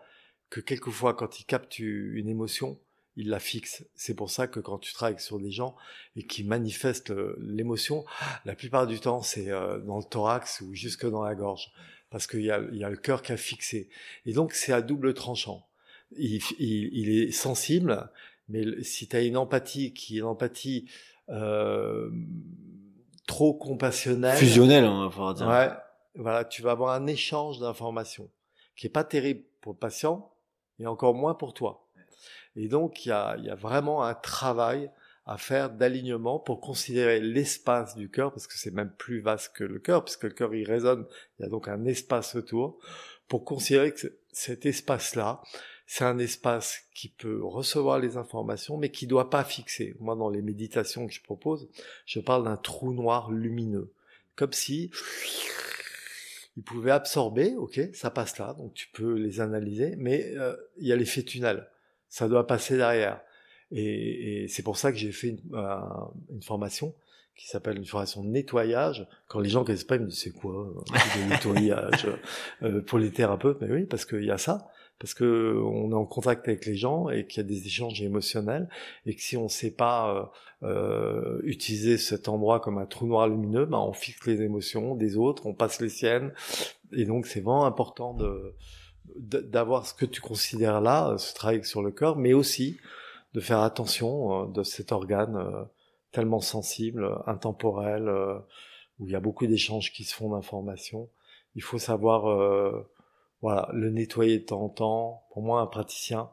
que quelquefois, quand il capte une émotion, il la fixe. C'est pour ça que quand tu travailles sur des gens et qui manifestent euh, l'émotion, la plupart du temps, c'est dans le thorax ou jusque dans la gorge, parce qu'il y a le cœur qui a fixé. Et donc, c'est à double tranchant il, il, il, est sensible, mais si tu as une empathie qui est une empathie euh, trop compassionnelle, fusionnelle, on va dire. Ouais, voilà, tu vas avoir un échange d'informations qui est pas terrible pour le patient et encore moins pour toi. Et donc, il y a, y a vraiment un travail à faire d'alignement pour considérer l'espace du cœur, parce que c'est même plus vaste que le cœur, puisque le cœur il résonne, il y a donc un espace autour, pour considérer que cet espace-là, c'est un espace qui peut recevoir les informations, mais qui doit pas fixer. Moi, dans les méditations que je propose, je parle d'un trou noir lumineux, comme si il pouvait absorber, ok, ça passe là, donc tu peux les analyser, mais euh, il y a l'effet tunnel, ça doit passer derrière. Et, c'est pour ça que j'ai fait une, une formation qui s'appelle une formation de nettoyage. Quand les gens connaissent pas, ils me disent c'est quoi le nettoyage euh, pour les thérapeutes? Mais oui, parce qu'il y a ça, parce que on est en contact avec les gens et qu'il y a des échanges émotionnels et que si on ne sait pas euh, euh, utiliser cet endroit comme un trou noir lumineux, ben on fixe les émotions des autres, on passe les siennes, et donc c'est vraiment important de d'avoir ce que tu considères là, ce travail sur le corps, mais aussi de faire attention euh, de cet organe euh, tellement sensible, intemporel, euh, où il y a beaucoup d'échanges qui se font d'informations. Il faut savoir voilà, le nettoyer de temps en temps. Pour moi, un praticien,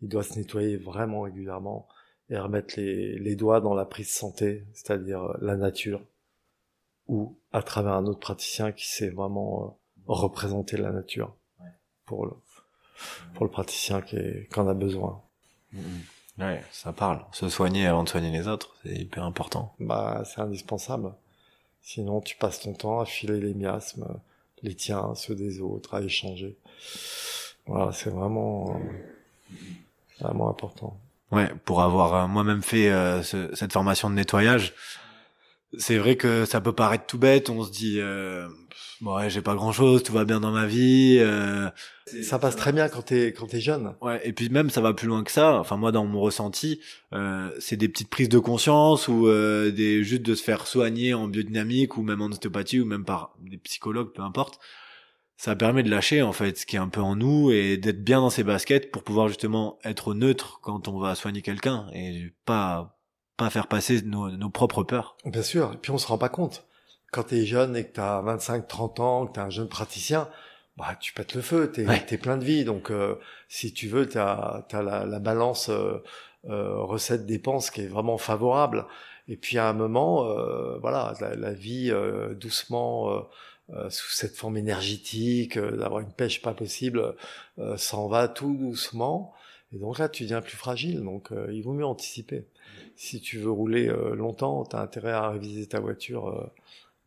il doit se nettoyer vraiment régulièrement et remettre les, les doigts dans la prise santé, c'est-à-dire la nature, ou à travers un autre praticien qui sait vraiment représenter la nature pour le, pour le praticien qui, est, qui en a besoin. Mm-hmm. Ouais, ça parle. Se soigner avant de soigner les autres, c'est hyper important. Bah, c'est indispensable. Sinon, tu passes ton temps à filer les miasmes, les tiens, ceux des autres, à échanger. Voilà, c'est vraiment, vraiment important. Ouais, pour avoir euh, moi-même fait euh, ce, cette formation de nettoyage, c'est vrai que ça peut paraître tout bête. On se dit, euh, ouais, j'ai pas grand-chose, tout va bien dans ma vie. Euh, ça passe très bien quand t'es quand t'es jeune. Ouais, et puis même ça va plus loin que ça. Enfin moi, dans mon ressenti, euh, c'est des petites prises de conscience ou euh, des juste de se faire soigner en biodynamique ou même en ostéopathie ou même par des psychologues, peu importe. Ça permet de lâcher en fait ce qui est un peu en nous et d'être bien dans ses baskets pour pouvoir justement être neutre quand on va soigner quelqu'un et pas pas faire passer nos, nos propres peurs. Bien sûr, et puis on se rend pas compte. Quand tu es jeune et que tu as 25, 30 ans, que tu es un jeune praticien, bah tu pètes le feu, tu es, plein de vie. Donc euh, si tu veux, tu as, la, la, balance euh, euh, recette dépense qui est vraiment favorable. Et puis à un moment, euh, voilà, la, la vie euh, doucement sous cette forme énergétique, d'avoir une pêche pas possible, s'en va tout doucement. Et donc là, tu deviens plus fragile. Donc il vaut mieux anticiper si tu veux rouler euh, longtemps, tu as intérêt à réviser ta voiture euh,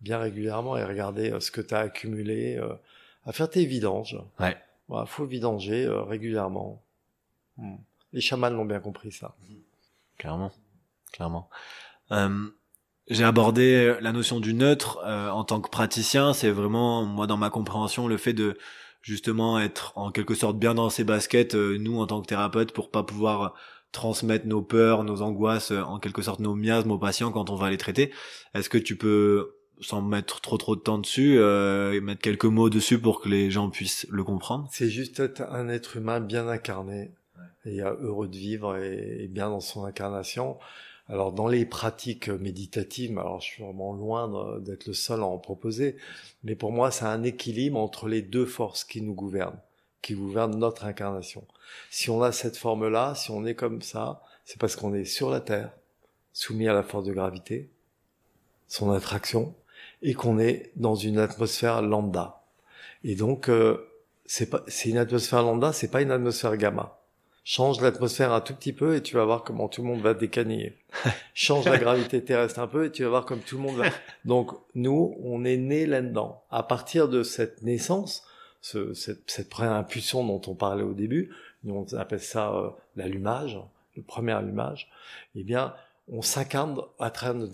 bien régulièrement et regarder euh, ce que tu as accumulé, à faire tes vidanges. Ouais. Voilà, faut vidanger régulièrement. Hmm. Les chamans l'ont bien compris ça. Clairement, clairement. Euh, j'ai abordé la notion du neutre en tant que praticien. C'est vraiment moi dans ma compréhension le fait de justement être en quelque sorte bien dans ses baskets, nous en tant que thérapeute, pour pas pouvoir transmettre nos peurs, nos angoisses, euh, en quelque sorte nos miasmes aux patients quand on va les traiter. Est-ce que tu peux, sans mettre trop trop de temps dessus, euh, mettre quelques mots dessus pour que les gens puissent le comprendre? C'est juste être un être humain bien incarné et heureux de vivre et, bien dans son incarnation. Alors dans les pratiques méditatives, alors je suis vraiment loin d'être le seul à en proposer, mais pour moi c'est un équilibre entre les deux forces qui nous gouvernent qui gouverne notre incarnation. Si on a cette forme-là, si on est comme ça, c'est parce qu'on est sur la Terre, soumis à la force de gravité, son attraction, et qu'on est dans une atmosphère lambda. Et donc, euh, c'est pas, c'est une atmosphère lambda, c'est pas une atmosphère gamma. Change l'atmosphère un tout petit peu et tu vas voir comment tout le monde va décaniller. Change la gravité terrestre un peu et tu vas voir comme tout le monde va. Donc, nous, on est né là-dedans. À partir de cette naissance, ce, cette, cette, première impulsion dont on parlait au début, on appelle ça euh, l'allumage, le premier allumage, eh bien, on s'incarne à travers notre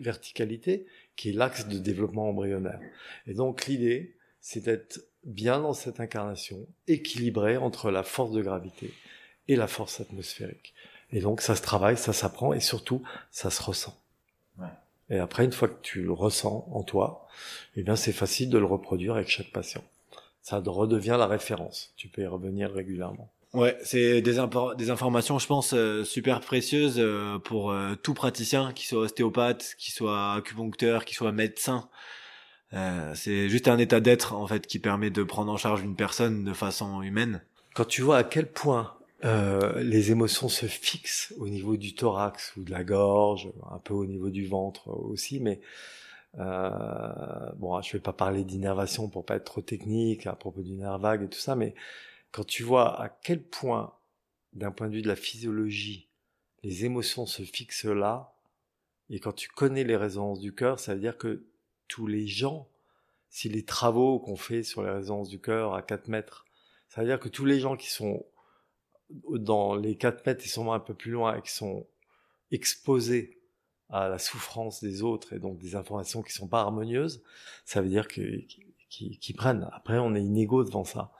verticalité, qui est l'axe de développement embryonnaire. Et donc l'idée, c'est d'être bien dans cette incarnation, équilibré entre la force de gravité et la force atmosphérique. Et donc ça se travaille, ça s'apprend et surtout ça se ressent. Ouais. Et après, une fois que tu le ressens en toi, eh bien c'est facile de le reproduire avec chaque patient ça redevient la référence. Tu peux y revenir régulièrement. Ouais, c'est des, des informations, je pense, euh, super précieuses euh, pour euh, tout praticien, qui soit ostéopathe, qui soit acupuncteur, qui soit médecin. c'est juste un état d'être en fait qui permet de prendre en charge une personne de façon humaine. Quand tu vois à quel point les émotions se fixent au niveau du thorax ou de la gorge, un peu au niveau du ventre aussi, mais bon, je vais pas parler d'innervation pour pas être trop technique à propos du nerf vague et tout ça, mais quand tu vois à quel point, d'un point de vue de la physiologie, les émotions se fixent là, et quand tu connais les résonances du cœur, ça veut dire que tous les gens, si les travaux qu'on fait sur les résonances du cœur à 4 mètres, ça veut dire que tous les gens qui sont dans les 4 mètres, ils sont un peu plus loin et qui sont exposés à la souffrance des autres et donc des informations qui sont pas harmonieuses, ça veut dire que qui, prennent. Après, on est inégaux devant ça.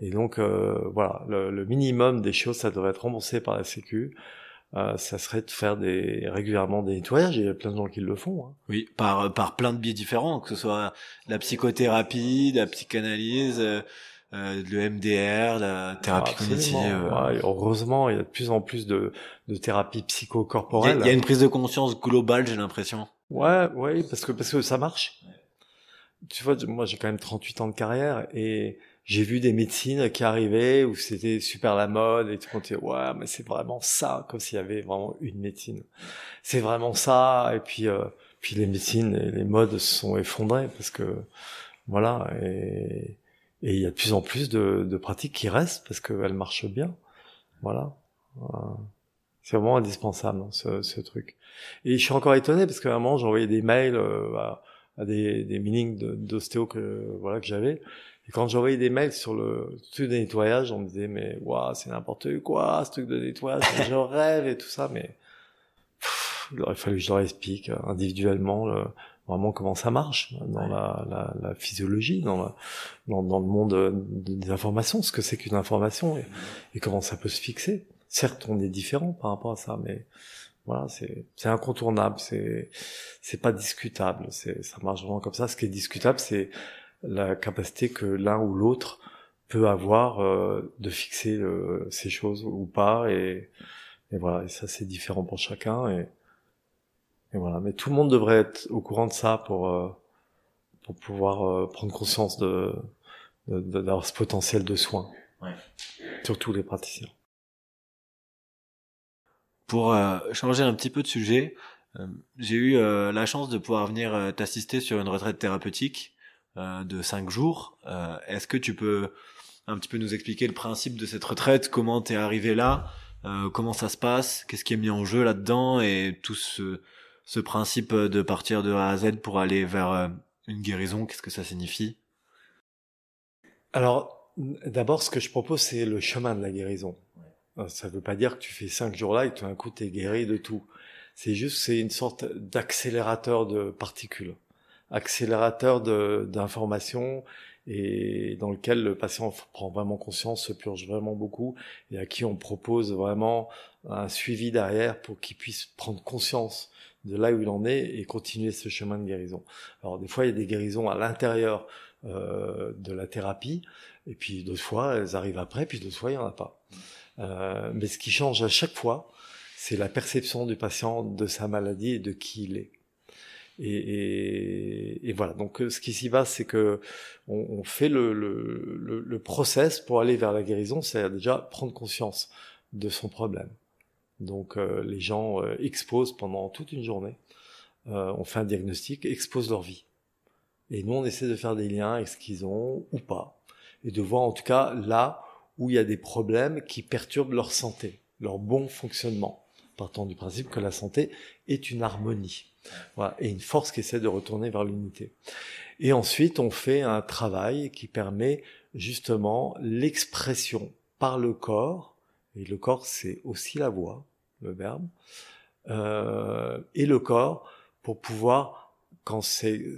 Et donc, euh, voilà, le, minimum des choses, ça devrait être remboursé par la Sécu. Euh, ça serait de faire des régulièrement des nettoyages. Il y a plein de gens qui le font. Hein. Oui, par par plein de biais différents, que ce soit la psychothérapie, la psychanalyse. Euh, euh, le MDR, la thérapie cognitive. Euh. heureusement, il y a de plus en plus de, de thérapie psychocorporelle. Il y, a une prise de conscience globale, j'ai l'impression. Ouais, ouais, parce que parce que ça marche. Tu vois, moi j'ai quand même 38 ans de carrière et j'ai vu des médecines qui arrivaient où c'était super la mode et tout on disait ouais mais c'est vraiment ça comme s'il y avait vraiment une médecine c'est vraiment ça et puis euh, puis les médecines et les modes se sont effondrées parce que voilà et et il y a de plus en plus de, de pratiques qui restent parce qu'elles marchent bien. Voilà. C'est vraiment indispensable hein, ce, ce, truc. Et je suis encore étonné parce qu'à un moment j'envoyais des mails euh, à, des, des meetings d'ostéo que voilà que j'avais. Et quand j'envoyais des mails sur le truc de nettoyage, on me disait mais waouh c'est n'importe quoi ce truc de nettoyage, je rêve et tout ça, mais il aurait fallu que je leur explique individuellement le, vraiment comment ça marche dans la, la, la, physiologie, dans, la, dans, dans, le monde des informations, ce que c'est qu'une information et, et, comment ça peut se fixer. Certes, on est différent par rapport à ça, mais voilà, c'est c'est incontournable, c'est c'est pas discutable, c'est ça marche vraiment comme ça. Ce qui est discutable, c'est la capacité que l'un ou l'autre peut avoir euh, de fixer euh, ces choses ou pas et, et voilà, et ça c'est différent pour chacun et et voilà, mais tout le monde devrait être au courant de ça pour euh, pour pouvoir euh, prendre conscience de d'avoir ce potentiel de soins. Ouais. Surtout les praticiens. Pour euh, changer un petit peu de sujet, j'ai eu la chance de pouvoir venir t'assister sur une retraite thérapeutique de cinq jours. Est-ce que tu peux un petit peu nous expliquer le principe de cette retraite, comment t'es arrivé là, comment ça se passe, qu'est-ce qui est mis en jeu là-dedans? Et tout ce ce principe de partir de A à Z pour aller vers euh, une guérison, qu'est-ce que ça signifie? Alors, d'abord, ce que je propose, c'est le chemin de la guérison. Ça ne veut pas dire que tu fais cinq jours là et tout d'un coup, tu es guéri de tout. C'est juste, c'est une sorte d'accélérateur de particules, accélérateur d'informations et dans lequel le patient prend vraiment conscience, se purge vraiment beaucoup et à qui on propose vraiment un suivi derrière pour qu'il puisse prendre conscience de là où il en est et continuer ce chemin de guérison. Alors des fois, il y a des guérisons à l'intérieur euh, de la thérapie, et puis d'autres fois, elles arrivent après, puis d'autres fois, il n'y en a pas. Euh, mais ce qui change à chaque fois, c'est la perception du patient de sa maladie et de qui il est. Et, et, et voilà. Donc, ce qui s'y passe, c'est que on, on fait le, le, le, process pour aller vers la guérison, c'est déjà prendre conscience de son problème. Donc euh, les gens euh, exposent pendant toute une journée, euh, on fait un diagnostic, exposent leur vie. Et nous, on essaie de faire des liens avec ce qu'ils ont ou pas, et de voir en tout cas là où il y a des problèmes qui perturbent leur santé, leur bon fonctionnement, partant du principe que la santé est une harmonie, voilà, et une force qui essaie de retourner vers l'unité. Et ensuite, on fait un travail qui permet justement l'expression par le corps, et le corps c'est aussi la voix, le verbe, euh, et le corps pour pouvoir, quand,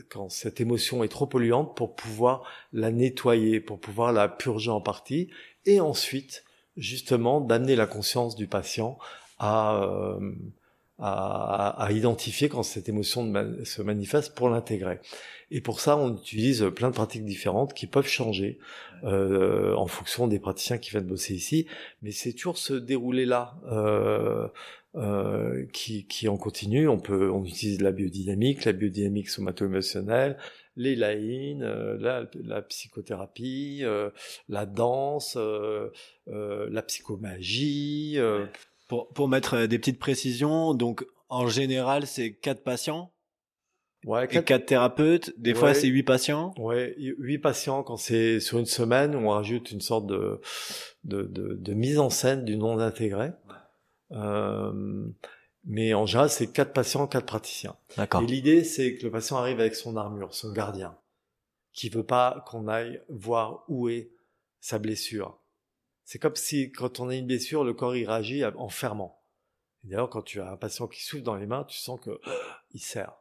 quand cette émotion est trop polluante, pour pouvoir la nettoyer, pour pouvoir la purger en partie, et ensuite, justement, d'amener la conscience du patient à, euh, à, à, identifier quand cette émotion se manifeste pour l'intégrer. Et pour ça, on utilise plein de pratiques différentes qui peuvent changer euh, en fonction des praticiens qui viennent bosser ici. Mais c'est toujours se dérouler là. Euh, euh, qui, qui en continue. On peut, on utilise la biodynamique, la biodynamique somato-émotionnelle, les laïnes, euh, la, la, psychothérapie, euh, la danse, euh, la psychomagie. Pour, pour mettre des petites précisions, donc en général, c'est quatre patients Ouais, quatre... Et quatre thérapeutes, des fois c'est huit patients. Ouais, huit patients quand c'est sur une semaine, on rajoute une sorte de de, de, de mise en scène du non intégré. Euh, mais en général, c'est quatre patients, quatre praticiens. D'accord. Et l'idée, c'est que le patient arrive avec son armure, son gardien, qui veut pas qu'on aille voir où est sa blessure. C'est comme si, quand on a une blessure, le corps y réagit en fermant. D'ailleurs, quand tu as un patient qui souffle dans les mains, tu sens que il serre.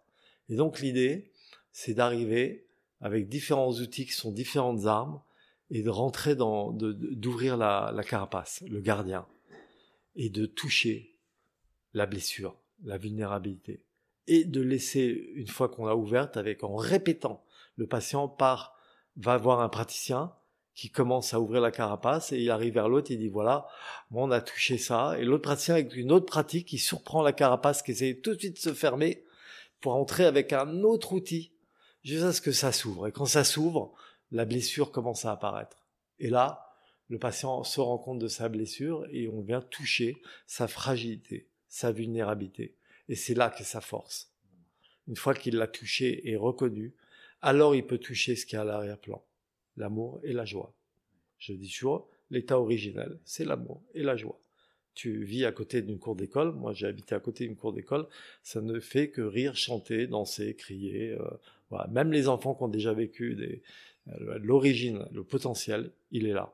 Et donc, l'idée, c'est d'arriver avec différents outils qui sont différentes armes et de rentrer dans, d'ouvrir la, la carapace, le gardien, et de toucher la blessure, la vulnérabilité, et de laisser, une fois qu'on l'a ouverte, avec en répétant, le patient part, va voir un praticien qui commence à ouvrir la carapace et il arrive vers l'autre, il dit voilà, moi on a touché ça, et l'autre praticien avec une autre pratique, qui surprend la carapace qui essaie tout de suite de se fermer pour entrer avec un autre outil, jusqu'à ce que ça s'ouvre. Et quand ça s'ouvre, la blessure commence à apparaître. Et là, le patient se rend compte de sa blessure et on vient toucher sa fragilité, sa vulnérabilité. Et c'est là qu'est sa force. Une fois qu'il l'a touché et reconnu, alors il peut toucher ce qui est à l'arrière-plan, l'amour et la joie. Je dis toujours, l'état originel, c'est l'amour et la joie. Tu vis à côté d'une cour d'école, moi j'ai habité à côté d'une cour d'école, ça ne fait que rire, chanter, danser, crier. Euh, voilà. Même les enfants qui ont déjà vécu des, euh, l'origine, le potentiel, il est là.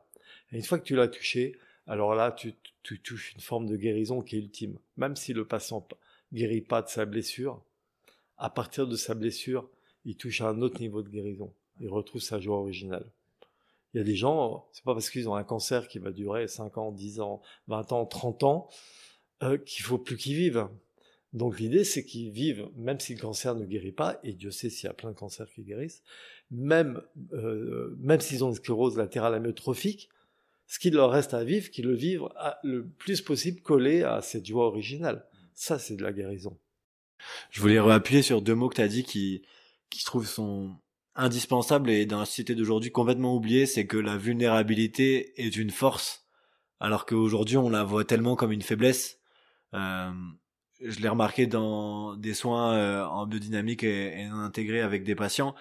Et une fois que tu l'as touché, alors là, tu, touches une forme de guérison qui est ultime. Même si le patient guérit pas de sa blessure, à partir de sa blessure, il touche à un autre niveau de guérison. Il retrouve sa joie originale. Il y a des gens, c'est pas parce qu'ils ont un cancer qui va durer 5 ans, 10 ans, 20 ans, 30 ans, euh, qu'il faut plus qu'ils vivent. Donc l'idée, c'est qu'ils vivent, même si le cancer ne guérit pas, et Dieu sait s'il y a plein de cancers qui guérissent, même, euh, même s'ils ont une sclérose latérale amyotrophique, ce qu'il leur reste à vivre, qu'ils le vivent le plus possible collé à cette joie originale. Ça, c'est de la guérison. Je voulais réappuyer sur deux mots que tu as dit qui, qui se trouvent sont indispensables et dans la société d'aujourd'hui complètement oubliés, c'est que la vulnérabilité est une force, alors qu'aujourd'hui on la voit tellement comme une faiblesse. Euh, je l'ai remarqué dans des soins euh, en biodynamique et, et intégrés avec des patients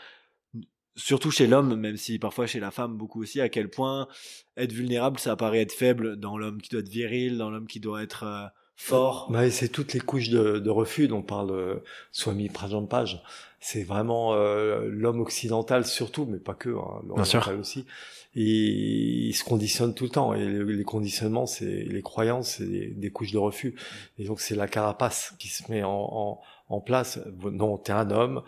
surtout chez l'homme, même si parfois chez la femme beaucoup aussi, à quel point être vulnérable, ça paraît être faible dans l'homme qui doit être viril, dans l'homme qui doit être euh, fort. Bah, c'est toutes les couches de, refus dont parle euh, Swami Page. C'est vraiment euh, l'homme occidental surtout, mais pas que, hein, l'oriental aussi. Et il se conditionne tout le temps. Et les, conditionnements, c'est les croyances, c'est des, couches de refus. Et donc c'est la carapace qui se met en, en, en place. Non, t'es un homme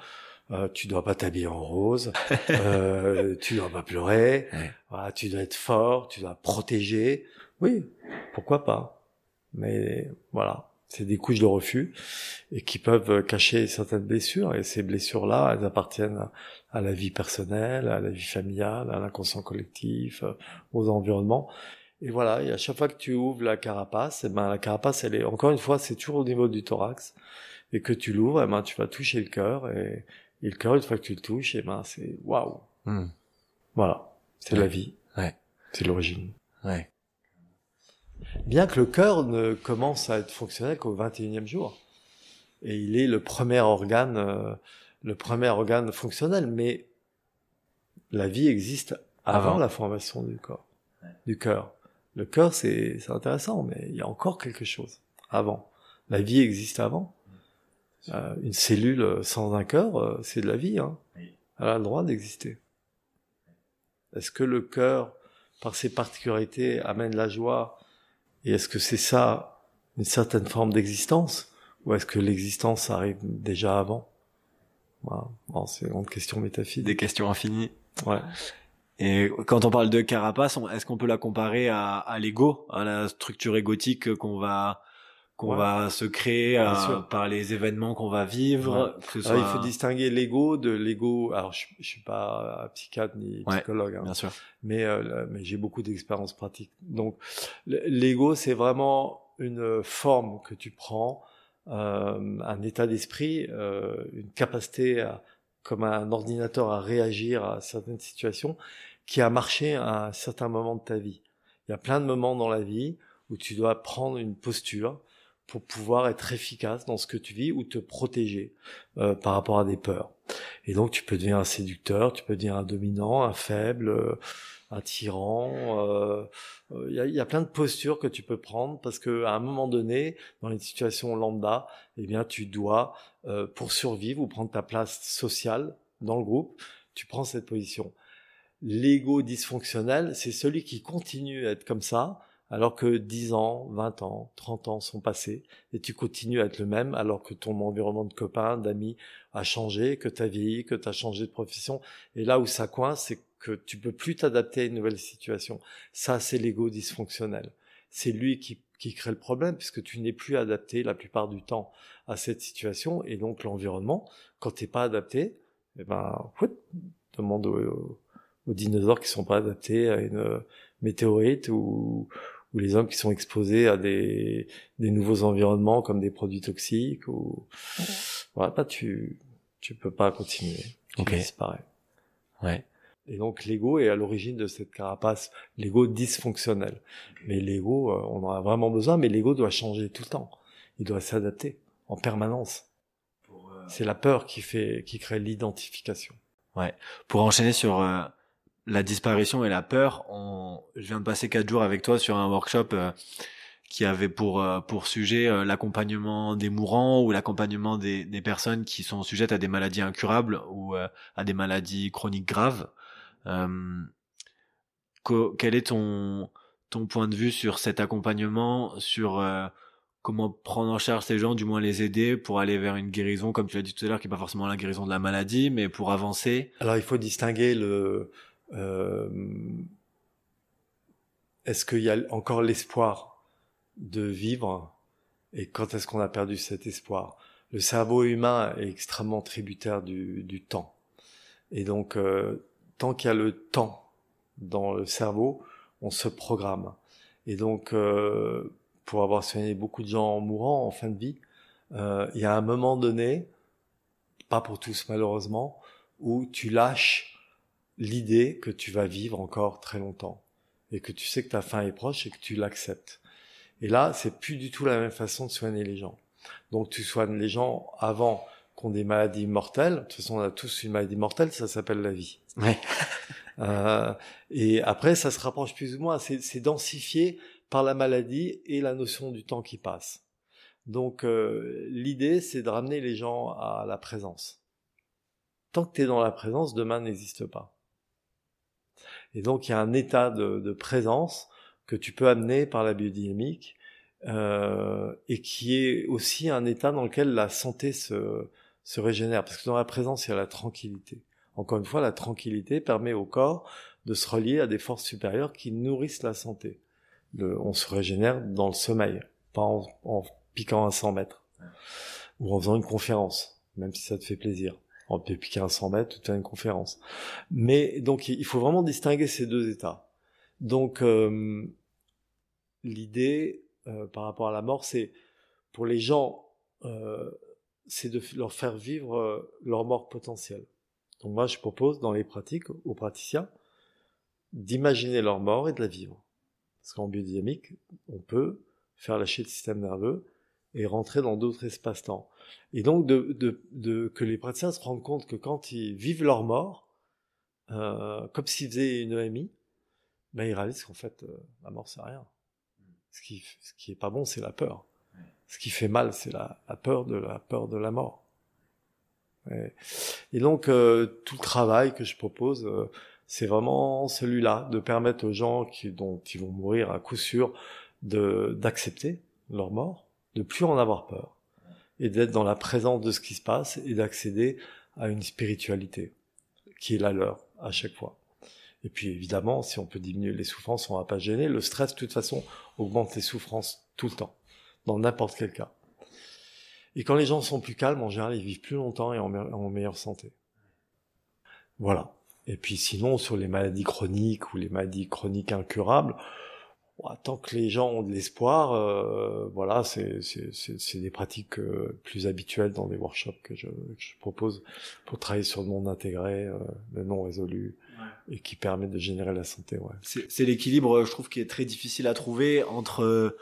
euh, tu dois pas t'habiller en rose, euh, tu dois pas pleurer, voilà, tu dois être fort, tu dois protéger. Oui, pourquoi pas Mais voilà, c'est des couches de refus et qui peuvent cacher certaines blessures. Et ces blessures-là, elles appartiennent à la vie personnelle, à la vie familiale, à l'inconscient collectif, aux environnements. Et voilà, et à chaque fois que tu ouvres la carapace, et eh ben la carapace, elle est encore une fois, c'est toujours au niveau du thorax, et que tu l'ouvres, eh ben tu vas toucher le cœur et et le cœur, une fois que tu le touches, et eh ben, c'est waouh. Hmm. Voilà. C'est la vie. Ouais. C'est l'origine. Ouais. Bien que le cœur ne commence à être fonctionnel qu'au 21e jour. Et il est le premier organe, euh, le premier organe fonctionnel. Mais la vie existe avant, la formation du corps, du cœur. Le cœur, c'est, c'est intéressant, mais il y a encore quelque chose avant. La vie existe avant. Euh, une cellule sans un cœur, euh, c'est de la vie. Hein. Elle a le droit d'exister. Est-ce que le cœur, par ses particularités, amène la joie Et est-ce que c'est ça, une certaine forme d'existence Ou est-ce que l'existence arrive déjà avant? Bon, C'est une question métaphysique. Des questions infinies. Ouais. Et quand on parle de carapace, est-ce qu'on peut la comparer à, à l'ego, à la structure égotique qu'on va qu'on va se créer euh, par les événements qu'on va vivre. il faut distinguer l'ego de l'ego. Alors, je, je suis pas psychiatre ni psychologue, hein, bien sûr. Mais, euh, mais j'ai beaucoup d'expérience pratique. Donc, l'ego, c'est vraiment une forme que tu prends, euh, un état d'esprit, euh, une capacité à comme un ordinateur à réagir à certaines situations qui a marché à un certain moment de ta vie. Il y a plein de moments dans la vie où tu dois prendre une posture pour pouvoir être efficace dans ce que tu vis ou te protéger euh, par rapport à des peurs. Et donc tu peux devenir un séducteur, tu peux devenir un dominant, un faible, euh, un tyran. Euh, il y, a, y, a, plein de postures que tu peux prendre parce que à un moment donné, dans les situations lambda, eh bien tu dois pour survivre ou prendre ta place sociale dans le groupe, tu prends cette position. L'ego dysfonctionnel, c'est celui qui continue à être comme ça alors que 10 ans, 20 ans, 30 ans sont passés et tu continues à être le même alors que ton environnement de copains, d'amis a changé, que tu as vieilli, que tu as changé de profession. Et là où ça coince, c'est que tu peux plus t'adapter à une nouvelle situation. Ça, c'est l'ego dysfonctionnel. C'est lui qui, qui crée le problème puisque tu n'es plus adapté la plupart du temps à cette situation et donc l'environnement, quand t'es pas adapté, eh ben, demande aux, aux dinosaures qui sont pas adaptés à une météorite ou, ou les hommes qui sont exposés à des, des nouveaux environnements comme des produits toxiques ou voilà, bah, tu tu peux pas continuer, tu okay. disparais. Ouais. Et donc l'ego est à l'origine de cette carapace, l'ego dysfonctionnel. Mais l'ego, euh, on en a vraiment besoin, mais l'ego doit changer tout le temps. Il doit s'adapter en permanence. Euh, C'est la peur qui fait, qui crée l'identification. Ouais. Pour enchaîner sur euh, la disparition et la peur, on... je viens de passer quatre jours avec toi sur un workshop euh, qui avait pour euh, pour sujet euh, l'accompagnement des mourants ou l'accompagnement des, des personnes qui sont sujettes à des maladies incurables ou à des maladies chroniques graves. quel est ton ton point de vue sur cet accompagnement, sur comment prendre en charge ces gens, du moins les aider pour aller vers une guérison, comme tu l'as dit tout à l'heure, qui n'est pas forcément la guérison de la maladie, mais pour avancer? Alors il faut distinguer le euh, est-ce qu'il y a encore l'espoir de vivre et quand est-ce qu'on a perdu cet espoir? Le cerveau humain est extrêmement tributaire du, temps. Et donc, euh, tant qu'il y a le temps dans le cerveau, on se programme. Et donc, euh, pour avoir soigné beaucoup de gens mourants en fin de vie, euh, il y a un moment donné, pas pour tous malheureusement, où tu lâches l'idée que tu vas vivre encore très longtemps et que tu sais que ta fin est proche et que tu l'acceptes. Et là, c'est plus du tout la même façon de soigner les gens. Donc tu soignes les gens avant qu'on ait des maladies mortelles. De toute façon, on a tous une maladie mortelle, ça s'appelle la vie. Ouais. euh, et après, ça se rapproche plus ou moins. C'est densifié par la maladie et la notion du temps qui passe. Donc euh, l'idée, c'est de ramener les gens à la présence. Tant que tu es dans la présence, demain n'existe pas. Et donc il y a un état de, présence que tu peux amener par la biodynamique euh, et qui est aussi un état dans lequel la santé se, régénère. Parce que dans la présence, il y a la tranquillité. Encore une fois, la tranquillité permet au corps de se relier à des forces supérieures qui nourrissent la santé. On se régénère dans le sommeil, pas en, en piquant à 100 mètres ou en faisant une conférence, même si ça te fait plaisir peut piquer un 100 mètres, toute une conférence. Mais donc il faut vraiment distinguer ces deux états. Donc euh, l'idée euh, par rapport à la mort, c'est pour les gens, euh, c'est de leur faire vivre euh, leur mort potentielle. Donc moi je propose dans les pratiques aux praticiens d'imaginer leur mort et de la vivre. Parce qu'en biodynamique, on peut faire lâcher le système nerveux et rentrer dans d'autres espaces-temps. Et donc de, de, de, que les praticiens se rendent compte que quand ils vivent leur mort, euh, comme s'ils faisaient une EMI, ben ils réalisent qu'en fait euh, la mort c'est rien. Ce qui, ce qui est pas bon, c'est la peur. Ce qui fait mal, c'est la, la, peur de la peur de la mort. Et, et donc euh, tout le travail que je propose, euh, c'est vraiment celui-là, de permettre aux gens qui, dont ils vont mourir à coup sûr, d'accepter leur mort, de plus en avoir peur et d'être dans la présence de ce qui se passe et d'accéder à une spiritualité qui est la leur à chaque fois. Et puis évidemment, si on peut diminuer les souffrances, on va pas gêner. Le stress, de toute façon, augmente les souffrances tout le temps, dans n'importe quel cas. Et quand les gens sont plus calmes, en général, ils vivent plus longtemps et en, en meilleure santé. Voilà. Et puis sinon, sur les maladies chroniques ou les maladies chroniques incurables, tant que les gens ont de l'espoir, euh, voilà, c'est des pratiques euh, plus habituelles dans les workshops que je, je propose pour travailler sur le monde intégré, euh, le non résolu, et qui permet de générer la santé. Ouais. C'est l'équilibre, je trouve, qui est très difficile à trouver entre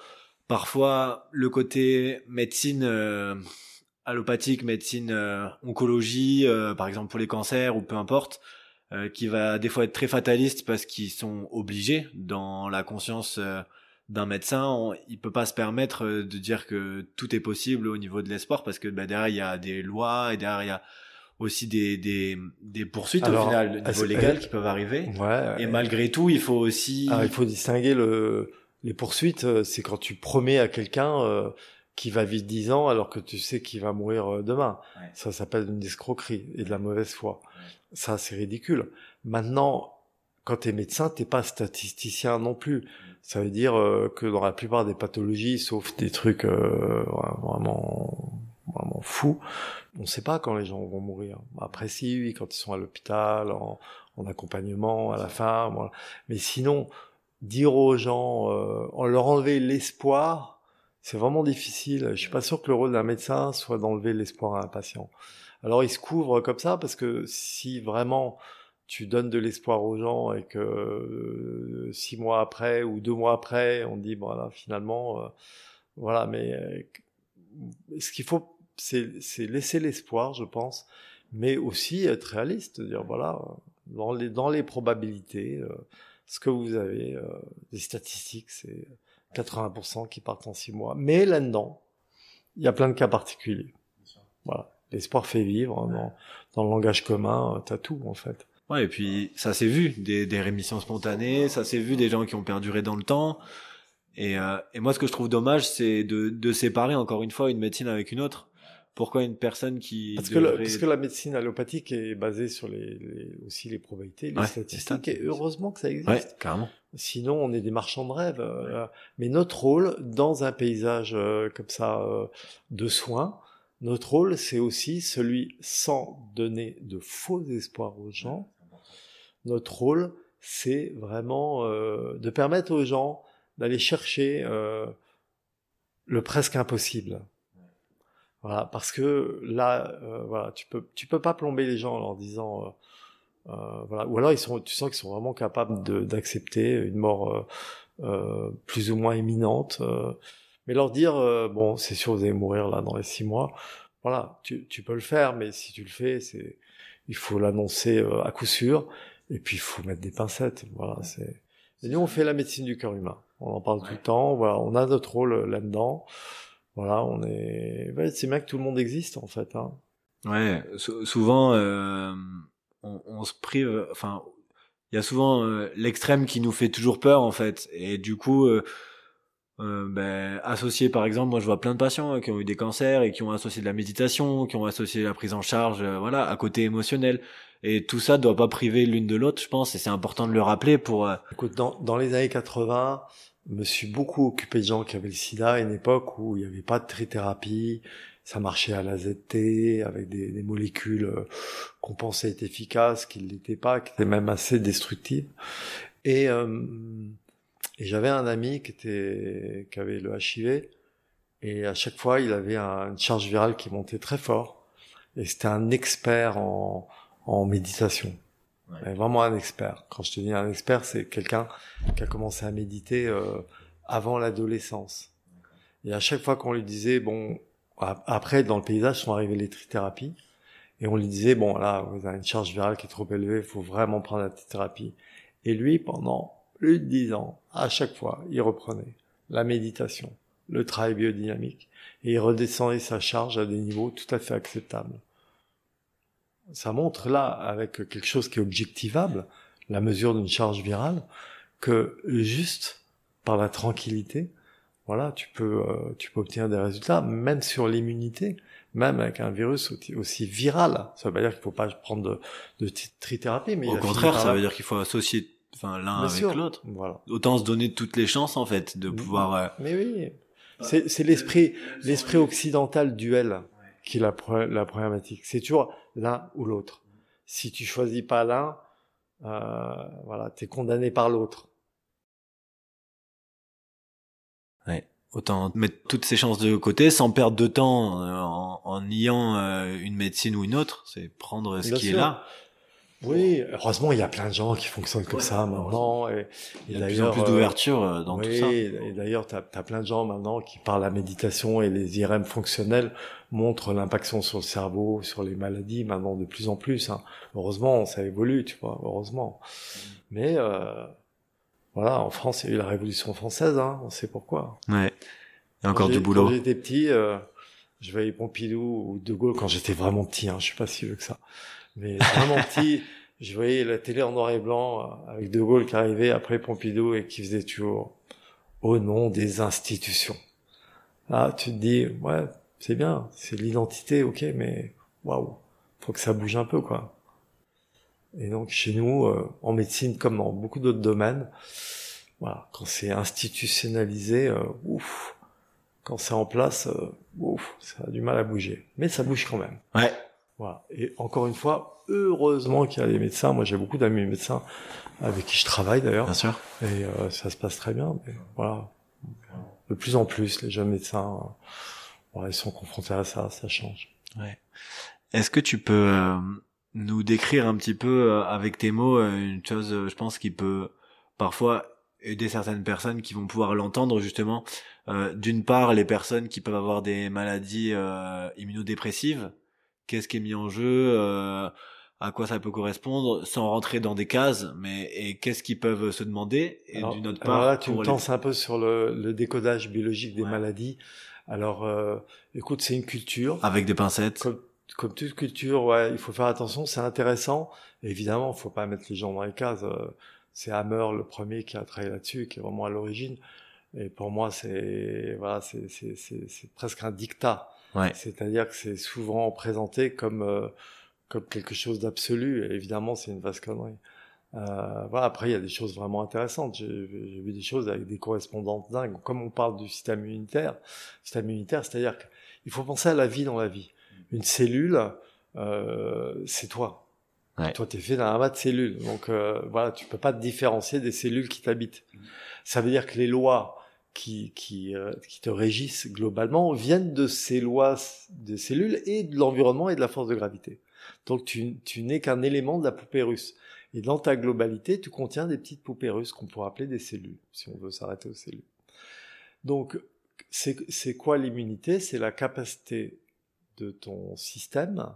parfois le côté médecine allopathique, médecine oncologie, par exemple pour les cancers ou peu importe, euh, qui va des fois être très fataliste parce qu'ils sont obligés dans la conscience euh, d'un médecin, on, il peut pas se permettre euh, de dire que tout est possible au niveau de l'espoir parce que bah, derrière il y a des lois et derrière il y a aussi des, des, des poursuites au final au niveau légal qui peuvent arriver. Ouais, et malgré tout, il faut aussi. il faut distinguer le les poursuites, c'est quand tu promets à quelqu'un qui va vivre 10 ans alors que tu sais qu'il va mourir demain. Ça s'appelle une escroquerie et de la mauvaise foi. Ça, c'est ridicule. Maintenant, quand tu es médecin, t'es pas statisticien non plus. Ça veut dire euh, que dans la plupart des pathologies, sauf des trucs euh, vraiment vraiment fous, on ne sait pas quand les gens vont mourir. Après, si, oui, quand ils sont à l'hôpital, en, accompagnement, à la fin. Mais sinon, dire aux gens, euh, leur enlever l'espoir, c'est vraiment difficile. Je suis pas sûr que le rôle d'un médecin soit d'enlever l'espoir à un patient. Alors il se couvre comme ça parce que si vraiment tu donnes de l'espoir aux gens et que euh, six mois après ou deux mois après, on dit voilà finalement euh, voilà, mais euh, ce qu'il faut c'est laisser l'espoir, je pense, mais aussi être réaliste, dire voilà dans les dans les probabilités, ce que vous avez, des statistiques, c'est 80% qui partent en six mois, mais là-dedans, il y a plein de cas particuliers. Voilà. L'espoir fait vivre. Dans, le langage commun, t'as tout, en fait. Ouais, et puis ça s'est vu, des, des rémissions spontanées, ça s'est vu des gens qui ont perduré dans le temps. Et, euh, et moi, ce que je trouve dommage, c'est de, de séparer encore une fois une médecine avec une autre. Pourquoi une personne qui parce que, parce que la médecine allopathique est basée sur les, les aussi les probabilités, les statistiques. Et heureusement que ça existe. Ouais, carrément. Sinon, on est des marchands de rêve. Euh, mais notre rôle dans un paysage euh, comme ça de soins, notre rôle, c'est aussi celui sans donner de faux espoirs aux gens. Notre rôle, c'est vraiment euh, de permettre aux gens d'aller chercher euh, le presque impossible. Voilà, parce que là, euh, voilà, tu peux, tu peux pas plomber les gens en leur disant, voilà, ou alors ils sont, tu sens qu'ils sont vraiment capables d'accepter une mort plus ou moins imminente mais leur dire, euh, bon, c'est sûr, vous allez mourir là dans les six mois. Voilà, tu, tu peux le faire, mais si tu le fais, c'est, il faut l'annoncer euh, à coup sûr. Et puis, il faut mettre des pincettes. Voilà, c'est. Et nous, on fait la médecine du cœur humain. On en parle tout le temps. Voilà, on a notre rôle euh, là-dedans. Voilà, on est. Ouais, c'est bien que tout le monde existe en fait. Hein. Ouais, souvent, euh, on, on, se prive. Enfin, il y a souvent l'extrême qui nous fait toujours peur en fait. Et du coup euh, ben, associer par exemple moi je vois plein de patients hein, qui ont eu des cancers et qui ont associé de la méditation qui ont associé la prise en charge euh, voilà à côté émotionnel. Et tout ça doit pas priver l'une de l'autre je pense et c'est important de le rappeler pour euh, écoute dans, dans les années 80 je me suis beaucoup occupé de gens qui avaient le sida à une époque où il n'y avait pas de trithérapie ça marchait à la ZT avec des, des molécules euh, qu'on pensait être efficaces qui ne l'étaient pas qui étaient même assez destructives. Et et j'avais un ami qui était, qui avait le HIV, et à chaque fois, il avait une charge virale qui montait très fort. Et c'était un expert en, en méditation. Vraiment un expert. Quand je te dis un expert, c'est quelqu'un qui a commencé à méditer euh, avant l'adolescence. Et à chaque fois qu'on lui disait, bon, après, dans le paysage, sont arrivées les trithérapies. Et on lui disait, bon, là, vous avez une charge virale qui est trop élevée, il faut vraiment prendre la trithérapie. Et lui, pendant plus de dix ans, à chaque fois, il reprenait la méditation, le travail biodynamique, et il redescendait sa charge à des niveaux tout à fait acceptables. Ça montre là, avec quelque chose qui est objectivable, la mesure d'une charge virale, que juste par la tranquillité, voilà, tu peux, euh, tu peux obtenir des résultats, même sur l'immunité, même avec un virus aussi, viral. Ça veut pas dire qu'il faut pas prendre de, de trithérapie, mais au contraire, ça veut dire qu'il faut associer enfin l'un avec l'autre. Voilà. Autant se donner toutes les chances en fait de pouvoir. Euh, Mais oui, c'est l'esprit l'esprit occidental duel qui est la la problématique. C'est toujours l'un ou l'autre. Si tu choisis pas l'un, euh, voilà, t'es condamné par l'autre. autant mettre toutes ses chances de côté sans perdre de temps euh, en, en niant euh, une médecine ou une autre. C'est prendre ce Bien qui est là. Oui, heureusement, il y a plein de gens qui fonctionnent comme ça maintenant. Et, Il y a de plus en d'ailleurs, plus euh, d'ouverture euh, dans oui, tout ça. et d'ailleurs, tu as, plein de gens maintenant qui, par la méditation et les IRM fonctionnels, montrent l'impact sur le cerveau, sur les maladies, maintenant de plus en plus. Hein. Heureusement, ça évolue, tu vois, heureusement. Mais euh, voilà, en France, il y a eu la Révolution française, hein, on sait pourquoi. Ouais. Il y a encore du boulot. Quand j'étais petit, euh, je voyais Pompidou ou De Gaulle quand j'étais vraiment petit, hein, je suis pas si vieux que ça. Mais vraiment petit, je voyais la télé en noir et blanc euh, avec De Gaulle qui arrivait après Pompidou et qui faisait toujours au nom des institutions. Là, tu te dis, ouais, c'est bien, c'est l'identité, ok, mais waouh, faut que ça bouge un peu, quoi. Et donc chez nous, euh, en médecine comme dans beaucoup d'autres domaines, voilà, quand c'est institutionnalisé, euh, ouf, quand c'est en place, euh, ouf, ça a du mal à bouger. Mais ça bouge quand même. Ouais. Voilà. Et encore une fois, heureusement qu'il y a des médecins. Moi, j'ai beaucoup d'amis médecins avec qui je travaille d'ailleurs, Bien sûr. et euh, ça se passe très bien. Mais voilà, de plus en plus, les jeunes médecins, euh, voilà, ils sont confrontés à ça, ça change. Est-ce que tu peux euh, nous décrire un petit peu euh, avec tes mots euh, une chose, euh, je pense, qui peut parfois aider certaines personnes qui vont pouvoir l'entendre justement. Euh, D'une part, les personnes qui peuvent avoir des maladies euh, immunodépressives. Qu'est-ce qui est mis en jeu euh, À quoi ça peut correspondre Sans rentrer dans des cases, mais et qu'est-ce qu'ils peuvent se demander Et Alors- d'une autre alors part, là, tu me les- tenses un peu sur le, le décodage biologique des Ouais. maladies. Alors, euh, écoute, c'est une culture. avec des pincettes. Comme, comme toute culture, ouais, il faut faire attention, c'est intéressant. Évidemment, il faut pas mettre les gens dans les cases. euh, C'est Hammer le premier qui a travaillé là-dessus, qui est vraiment à l'origine. Et pour moi, c'est voilà, c'est c'est c'est c'est presque un dictat. Ouais. C'est-à-dire que c'est souvent présenté comme euh, comme quelque chose d'absolu. Évidemment, c'est une vaste connerie. Euh, voilà. Après, il y a des choses vraiment intéressantes. J'ai j'ai vu des choses avec des correspondantes dingues. Comme on parle du système immunitaire, système immunitaire, c'est-à-dire qu'il faut penser à la vie dans la vie. Une cellule, euh, c'est toi. Ouais. Toi, t'es fait d'un amas de cellules. Donc euh, voilà, tu peux pas te différencier des cellules qui t'habitent. Ça veut dire que les lois qui qui, euh, qui te régissent globalement viennent de ces lois des cellules et de l'environnement et de la force de gravité. Donc tu, tu n'es qu'un élément de la poupée russe. Et dans ta globalité, tu contiens des petites poupées russes qu'on pourrait appeler des cellules, si on veut s'arrêter aux cellules. Donc, c'est quoi l'immunité? C'est la capacité de ton système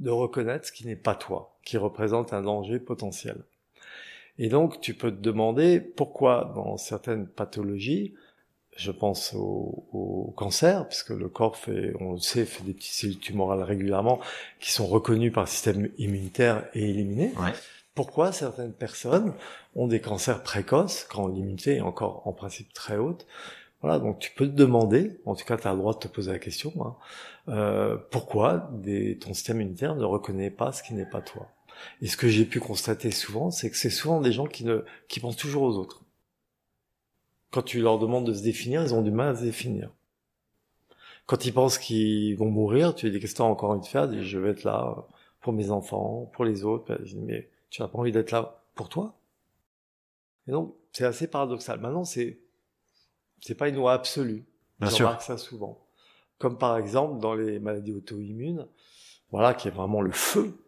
de reconnaître ce qui n'est pas toi, qui représente un danger potentiel. Et donc, tu peux te demander pourquoi dans certaines pathologies, je pense au, au cancer, puisque le corps fait, on le sait, fait des petites cellules tumorales régulièrement qui sont reconnues par le système immunitaire et éliminées. Ouais. Pourquoi certaines personnes ont des cancers précoces quand l'immunité est encore en principe très haute? Voilà, donc tu peux te demander, en tout cas tu as le droit de te poser la question, hein, euh, pourquoi des, ton système immunitaire ne reconnaît pas ce qui n'est pas toi? Et ce que j'ai pu constater souvent, c'est que c'est souvent des gens qui, ne, qui pensent toujours aux autres. Quand tu leur demandes de se définir, ils ont du mal à se définir. Quand ils pensent qu'ils vont mourir, tu dis qu'est-ce que t'as encore envie de faire? Je vais être là pour mes enfants, pour les autres. Dis, mais tu n'as pas envie d'être là pour toi? Et donc, c'est assez paradoxal. Maintenant, c'est c'est pas une loi absolue. Bien Je remarque ça souvent. Comme par exemple dans les maladies auto-immunes, voilà, qui est vraiment le feu,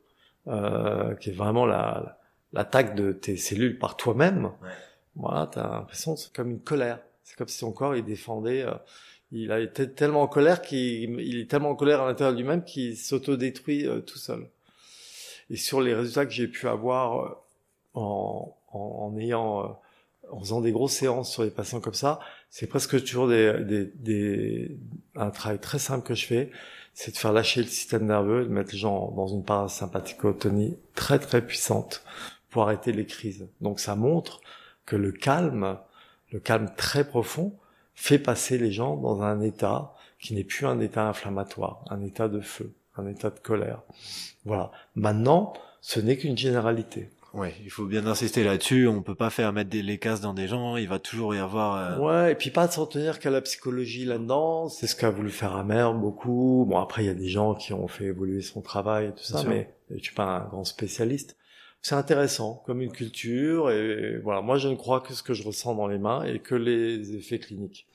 euh, qui est vraiment la l'attaque de tes cellules par toi-même. Ouais. Voilà, t'as l'impression c'est comme une colère. C'est comme si ton corps il défendait. euh, il a été tellement en colère qu'il il est tellement en colère à l'intérieur de lui-même qu'il s'autodétruit euh, tout seul. Et sur les résultats que j'ai pu avoir euh, en, en, en ayant euh, en faisant des grosses séances sur les patients comme ça, c'est presque toujours des, des, des, un travail très simple que je fais, c'est de faire lâcher le système nerveux, de mettre les gens dans une parasympathicotonie très très puissante pour arrêter les crises. Donc ça montre que le calme, le calme très profond, fait passer les gens dans un état qui n'est plus un état inflammatoire, un état de feu, un état de colère. Voilà. Maintenant, ce n'est qu'une généralité. Ouais, il faut bien insister là-dessus. On peut pas faire mettre des, les cases dans des gens. Il va toujours y avoir. euh, Ouais, et puis pas de s'en tenir qu'à la psychologie là-dedans. C'est ce qu'a voulu faire Amer beaucoup. Bon, après, il y a des gens qui ont fait évoluer son travail et tout ça, mais je suis pas un grand spécialiste. C'est intéressant comme une culture et voilà. Moi je ne crois que ce que je ressens dans les mains et que les effets cliniques.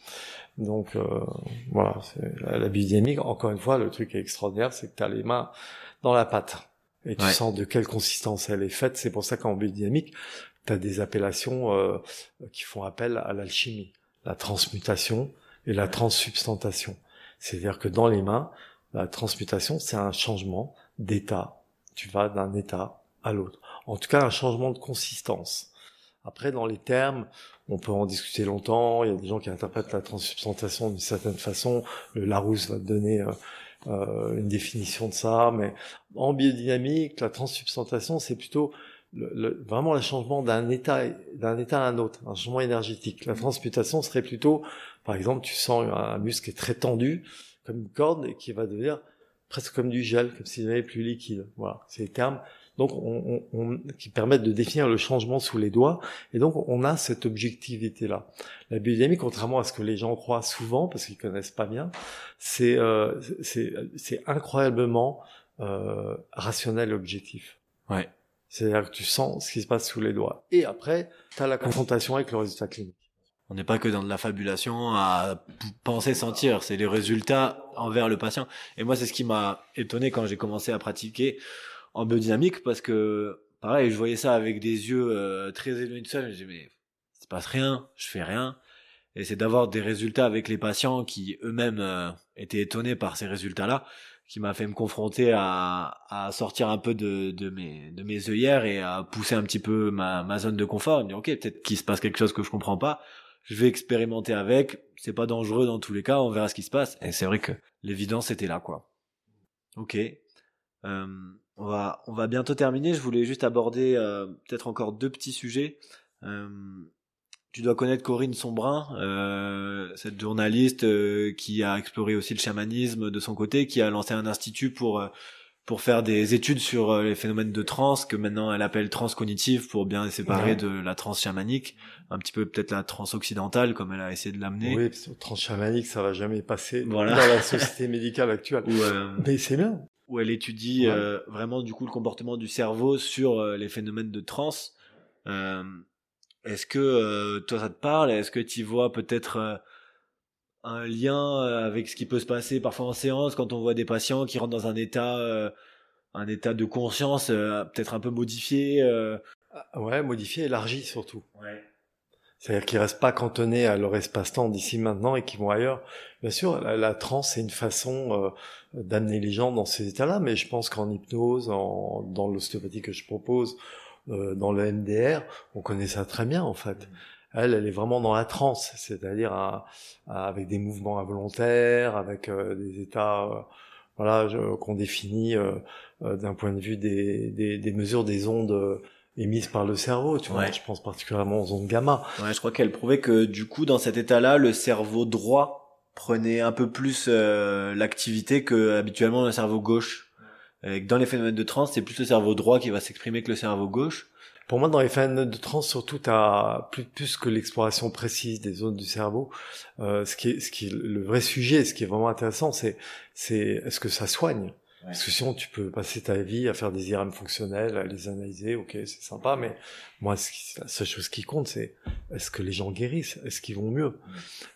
Donc euh, voilà la, la biodynamique. Encore une fois le truc est extraordinaire c'est que tu as les mains dans la pâte et tu sens de quelle consistance elle est faite. C'est pour ça qu'en biodynamique tu as des appellations euh, qui font appel à l'alchimie la transmutation et la transsubstantation. C'est-à-dire que dans les mains la transmutation c'est un changement d'état. Tu vas d'un état à l'autre en tout cas un changement de consistance. Après, dans les termes, on peut en discuter longtemps. Il y a des gens qui interprètent la transsubstantation d'une certaine façon. Le Larousse va donner euh, euh, une définition de ça, mais en biodynamique, la transsubstantation, c'est plutôt vraiment le changement d'un état d'un état à un autre, un changement énergétique. La transmutation serait plutôt, par exemple, tu sens un, muscle qui est très tendu, comme une corde, et qui va devenir presque comme du gel, comme s'il avait plus liquide. Voilà, c'est les termes donc on, on, qui permettent de définir le changement sous les doigts. Et donc on a cette objectivité-là. La biodynamie, contrairement à ce que les gens croient souvent, parce qu'ils connaissent pas bien, c'est euh, c'est incroyablement euh, rationnel et objectif. Ouais. C'est-à-dire que tu sens ce qui se passe sous les doigts. Et après, tu as la confrontation avec le résultat clinique. On n'est pas que dans de la fabulation à penser sentir, c'est les résultats envers le patient. Et moi, c'est ce qui m'a étonné quand j'ai commencé à pratiquer en biodynamique parce que pareil, je voyais ça avec des yeux euh, très éloignés de ça. Je me disais mais il se passe rien, je fais rien. Et c'est d'avoir des résultats avec les patients qui eux-mêmes euh, étaient étonnés par ces résultats-là, qui m'a fait me confronter à, à sortir un peu de, de mes de mes œillères et à pousser un petit peu ma, ma zone de confort. me dire ok peut-être qu'il se passe quelque chose que je comprends pas. Je vais expérimenter avec. C'est pas dangereux dans tous les cas. On verra ce qui se passe. Et c'est vrai que l'évidence était là quoi. Ok. Euh, on va, on va bientôt terminer. Je voulais juste aborder euh, peut-être encore deux petits sujets. Euh, tu dois connaître Corinne Sombrin, euh, cette journaliste qui a exploré aussi le chamanisme de son côté, qui a lancé un institut pour pour faire des études sur les phénomènes de trans que maintenant elle appelle transcognitive pour bien les séparer de la trans chamanique, un petit peu peut-être la trans occidentale comme elle a essayé de l'amener. Oui, parce que trans chamanique ça va jamais passer voilà. dans la société médicale actuelle. Mais c'est bien où elle étudie euh, vraiment du coup le comportement du cerveau sur euh, les phénomènes de transe. Euh, est-ce que toi ça te parle? Est-ce que tu vois peut-être un lien avec ce qui peut se passer parfois en séance quand on voit des patients qui rentrent dans un état, un état de conscience peut-être un peu modifié ah, Ouais, modifié, élargi surtout. Ouais. C'est-à-dire qu'ils restent pas cantonnés à leur espace-temps d'ici maintenant et qu'ils vont ailleurs. Bien sûr, la, la transe c'est une façon d'amener les gens dans ces états-là, mais je pense qu'en hypnose, en, dans l'ostéopathie que je propose, euh, dans le MDR, on connaît ça très bien en fait. Elle, elle est vraiment dans la transe, c'est-à-dire avec des mouvements involontaires, avec euh, des états, euh, voilà, qu'on définit euh, d'un point de vue des, des, des, mesures des ondes émises par le cerveau. Tu vois, je pense particulièrement aux ondes gamma. Ouais, je crois qu'elle prouvait que du coup, dans cet état-là, le cerveau droit prenait un peu plus euh, l'activité que habituellement le cerveau gauche. Et dans les phénomènes de transe, c'est plus le cerveau droit qui va s'exprimer que le cerveau gauche. Pour moi, dans les phénomènes de transe, surtout, t'as plus plus que l'exploration précise des zones du cerveau. Euh, ce qui est, ce qui est le vrai sujet, ce qui est vraiment intéressant, c'est c'est est-ce que ça soigne? Parce que sinon, tu peux passer ta vie à faire des IRM fonctionnels, à les analyser, ok, c'est sympa, mais moi, la seule chose qui compte, c'est est-ce que les gens guérissent, est-ce qu'ils vont mieux?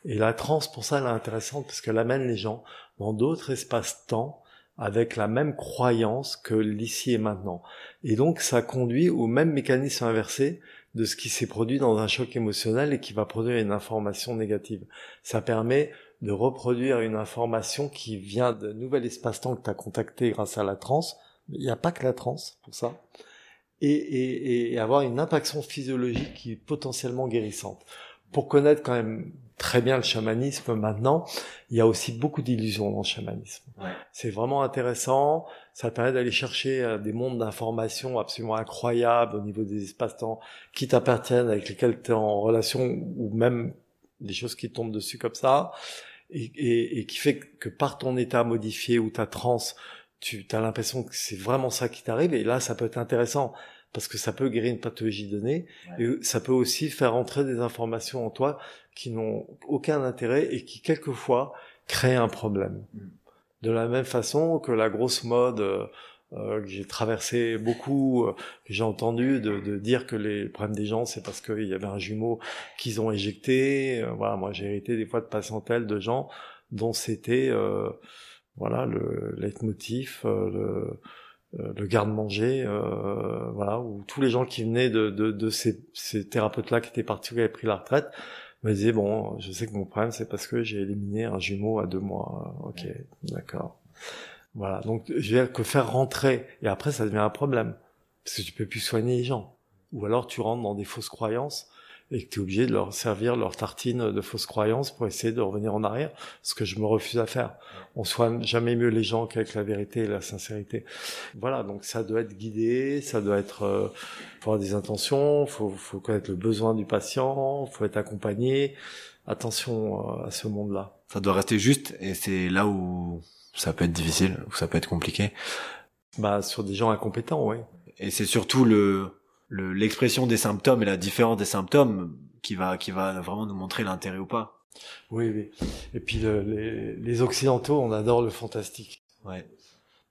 Et la transe, pour ça, elle est intéressante, parce qu'elle amène les gens dans d'autres espaces-temps, avec la même croyance que l'ici et maintenant. Et donc, ça conduit au même mécanisme inversé de ce qui s'est produit dans un choc émotionnel et qui va produire une information négative. Ça permet de reproduire une information qui vient d'un nouvel espace-temps que tu as contacté grâce à la transe. Il n'y a pas que la transe pour ça. Et, et, avoir une impaction physiologique qui est potentiellement guérissante. Pour connaître quand même très bien le chamanisme maintenant, il y a aussi beaucoup d'illusions dans le chamanisme. C'est vraiment intéressant. Ça permet d'aller chercher euh, des mondes d'informations absolument incroyables au niveau des espaces-temps qui t'appartiennent, avec lesquels tu es en relation, ou même des choses qui tombent dessus comme ça et, et, qui fait que par ton état modifié ou ta transe, tu as l'impression que c'est vraiment ça qui t'arrive. Et là, ça peut être intéressant parce que ça peut guérir une pathologie donnée et ça peut aussi faire entrer des informations en toi qui n'ont aucun intérêt et qui quelquefois créent un problème. Mm. De la même façon que la grosse mode euh, euh, que j'ai traversé beaucoup, euh, que j'ai entendu de, dire que les problèmes des gens, c'est parce qu'il y avait un jumeau qu'ils ont éjecté. Euh, voilà, moi j'ai hérité des fois de patientèle de gens dont c'était voilà le leitmotiv, le, garde-manger, voilà, où tous les gens qui venaient de ces, ces thérapeutes-là qui étaient partis, qui avaient pris la retraite, me disaient bon, je sais que mon problème c'est parce que j'ai éliminé un jumeau à deux mois. Ok, d'accord. Voilà, donc je veux dire que faire rentrer, et après ça devient un problème, parce que tu peux plus soigner les gens. Ou alors tu rentres dans des fausses croyances et que tu es obligé de leur servir leur tartine de fausses croyances pour essayer de revenir en arrière, ce que je me refuse à faire. On soigne jamais mieux les gens qu'avec la vérité et la sincérité. Voilà, donc ça doit être guidé, ça doit être, euh, avoir des intentions, faut, faut connaître le besoin du patient, faut être accompagné. Attention euh, à ce monde-là. Ça doit rester juste, et c'est là où ça peut être difficile ou ça peut être compliqué. Bah sur des gens incompétents, oui. Et c'est surtout le l'expression des symptômes et la différence des symptômes qui va qui va vraiment nous montrer l'intérêt ou pas. Oui, oui. Et puis les, les occidentaux, on adore le fantastique. Ouais.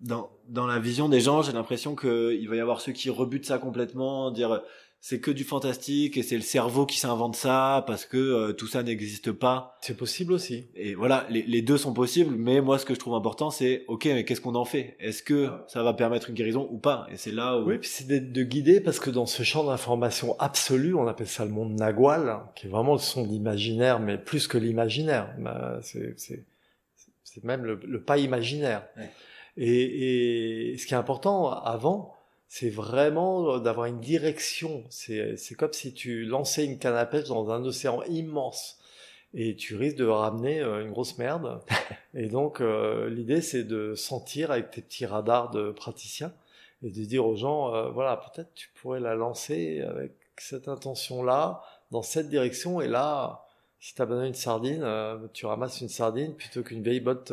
Dans dans la vision des gens, j'ai l'impression que il va y avoir ceux qui rebutent ça complètement, dire c'est que du fantastique et c'est le cerveau qui s'invente ça parce que euh, tout ça n'existe pas. C'est possible aussi. Et voilà, les, les, deux sont possibles, mais moi ce que je trouve important c'est ok, mais qu'est-ce qu'on en fait? Est-ce que ça va permettre une guérison ou pas? Et c'est là où oui, puis c'est de, guider parce que dans ce champ d'information absolu, on appelle ça le monde nagual, hein, qui est vraiment le son d'imaginaire, mais plus que l'imaginaire, bah, c'est même le, le, pas imaginaire. Et, et ce qui est important avant c'est vraiment d'avoir une direction. C'est, c'est comme si tu lançais une canne à pêche dans un océan immense et tu risques de ramener euh, une grosse merde. et donc euh, l'idée c'est de sentir avec tes petits radars de praticien et de dire aux gens euh, voilà peut-être tu pourrais la lancer avec cette intention là dans cette direction et là si tu abandonnes une sardine tu ramasses une sardine plutôt qu'une vieille botte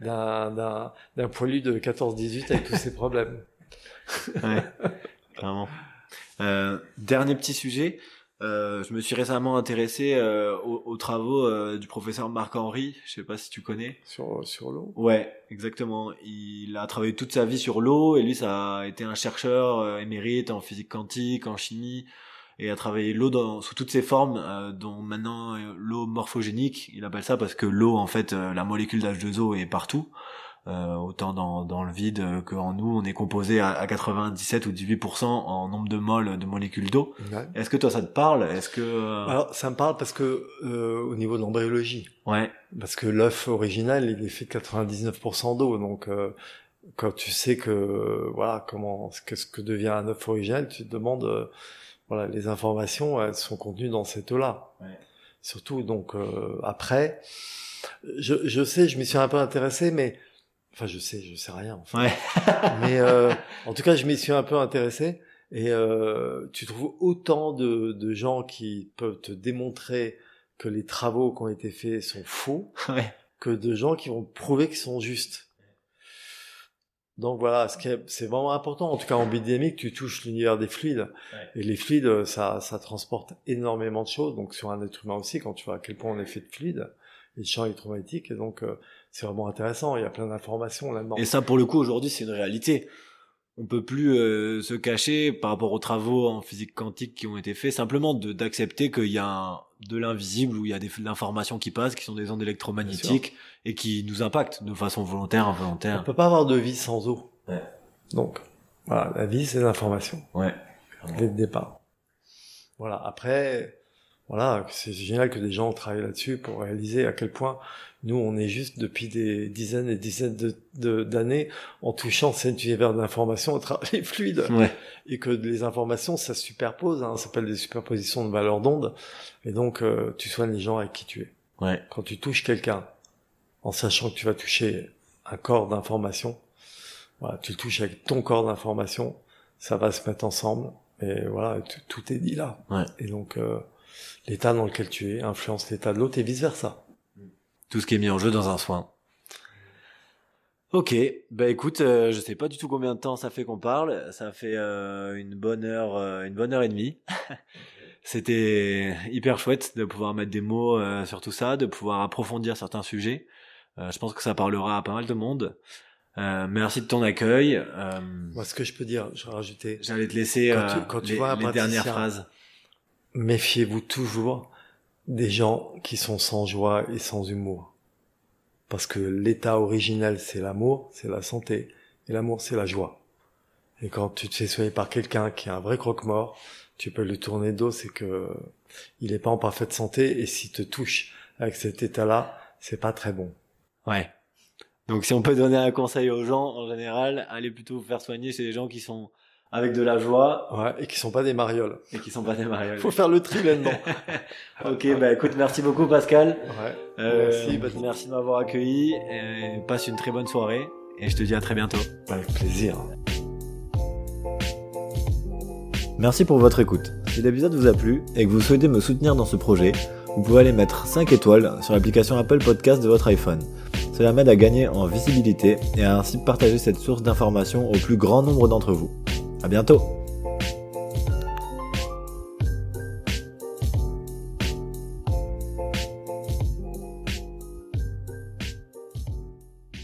d'un, d'un, d'un poilu de 14-18 avec tous ses problèmes ouais, clairement. Euh, dernier petit sujet. Euh, je me suis récemment intéressé euh, aux, travaux euh, du professeur Marc Henry. Je sais pas si tu connais. Sur sur l'eau. Ouais, exactement. Il a travaillé toute sa vie sur l'eau et lui, ça a été un chercheur euh, émérite en physique quantique, en chimie et a travaillé l'eau sous toutes ses formes, dont maintenant l'eau morphogénique. Il appelle ça parce que l'eau, en fait, la molécule d'H2O est partout. Euh, autant dans, dans le vide qu'en nous, on est composé à, à 97 ou 18% en nombre de moles de molécules d'eau. Est-ce que toi ça te parle? Est-ce que euh, alors ça me parle parce que euh, au niveau de l'embryologie, ouais, parce que l'œuf original il est fait de 99% d'eau, donc euh, quand tu sais que voilà comment qu'est-ce que devient un œuf original, tu te demandes voilà les informations elles sont contenues dans cette eau-là. Ouais. Surtout donc après, je, je sais, je m'y suis un peu intéressé, mais Enfin, je sais, je sais rien. Ouais. Mais euh, en tout cas, je m'y suis un peu intéressé. Et euh, tu trouves autant de, de, gens qui peuvent te démontrer que les travaux qui ont été faits sont faux, ouais. que de gens qui vont prouver qu'ils sont justes. Donc voilà, ce qui c'est vraiment important. En tout cas, en bidémique, tu touches l'univers des fluides. Ouais. Et les fluides, ça, ça transporte énormément de choses. Donc sur un être humain aussi, quand tu vois à quel point on est fait de fluides, et de champs électromagnétiques. Et donc, euh, c'est vraiment intéressant. Il y a plein d'informations là-dedans. Et ça, pour le coup, aujourd'hui, c'est une réalité. On peut plus euh, se cacher par rapport aux travaux en physique quantique qui ont été faits, simplement d'accepter qu'il y a un, de l'invisible où il y a des l'information qui passe, qui sont des ondes électromagnétiques et qui nous impactent de façon volontaire, involontaire. On peut pas avoir de vie sans eau. Ouais. Donc, voilà, la vie, c'est l'information. Ouais. Dès le départ. Voilà. Après, voilà, c'est génial que des gens travaillent là-dessus pour réaliser à quel point nous, on est juste depuis des dizaines et dizaines de, d'années en touchant cet univers d'information à travers les fluides. Ouais. Et que les informations, ça se superpose, hein, ça s'appelle des superpositions de valeurs d'onde. Et donc, euh, tu soignes les gens avec qui tu es. Ouais. Quand tu touches quelqu'un, en sachant que tu vas toucher un corps d'information, voilà, tu le touches avec ton corps d'information, ça va se mettre ensemble. Et voilà, tout est dit là. Ouais. Et donc, euh, l'état dans lequel tu es influence l'état de l'autre et vice versa. Tout ce qui est mis en jeu dans un soin. Ok, bah écoute, euh, je sais pas du tout combien de temps ça fait qu'on parle. Ça fait euh, une bonne heure, euh, une bonne heure et demie. C'était hyper chouette de pouvoir mettre des mots euh, sur tout ça, de pouvoir approfondir certains sujets. je pense que ça parlera à pas mal de monde. Euh, merci de ton accueil. Euh, Moi, ce que je peux dire, je vais rajouter, J'allais te laisser Quand tu- quand tu les, vois un les dernières phrases. Méfiez-vous toujours des gens qui sont sans joie et sans humour. Parce que l'état originel, c'est l'amour, c'est la santé, et l'amour, c'est la joie. Et quand tu te fais soigner par quelqu'un qui a un vrai croque-mort, tu peux lui tourner dos, c'est que il est pas en parfaite santé, et s'il te touche avec cet état-là, c'est pas très bon. Ouais. Donc si on peut donner un conseil aux gens en général, allez plutôt vous faire soigner chez des gens qui sont avec de la joie Ouais, et qui sont pas des marioles. et qui sont pas des marioles. Faut faire le tri là-dedans. ok, bah écoute, merci beaucoup Pascal. Ouais. Euh, Merci, merci de m'avoir accueilli. Et passe une très bonne soirée et je te dis à très bientôt. Avec plaisir. Merci pour votre écoute. Si l'épisode vous a plu et que vous souhaitez me soutenir dans ce projet, vous pouvez aller mettre 5 étoiles sur l'application Apple Podcast de votre iPhone. Cela m'aide à gagner en visibilité et à ainsi partager cette source d'information au plus grand nombre d'entre vous. À bientôt!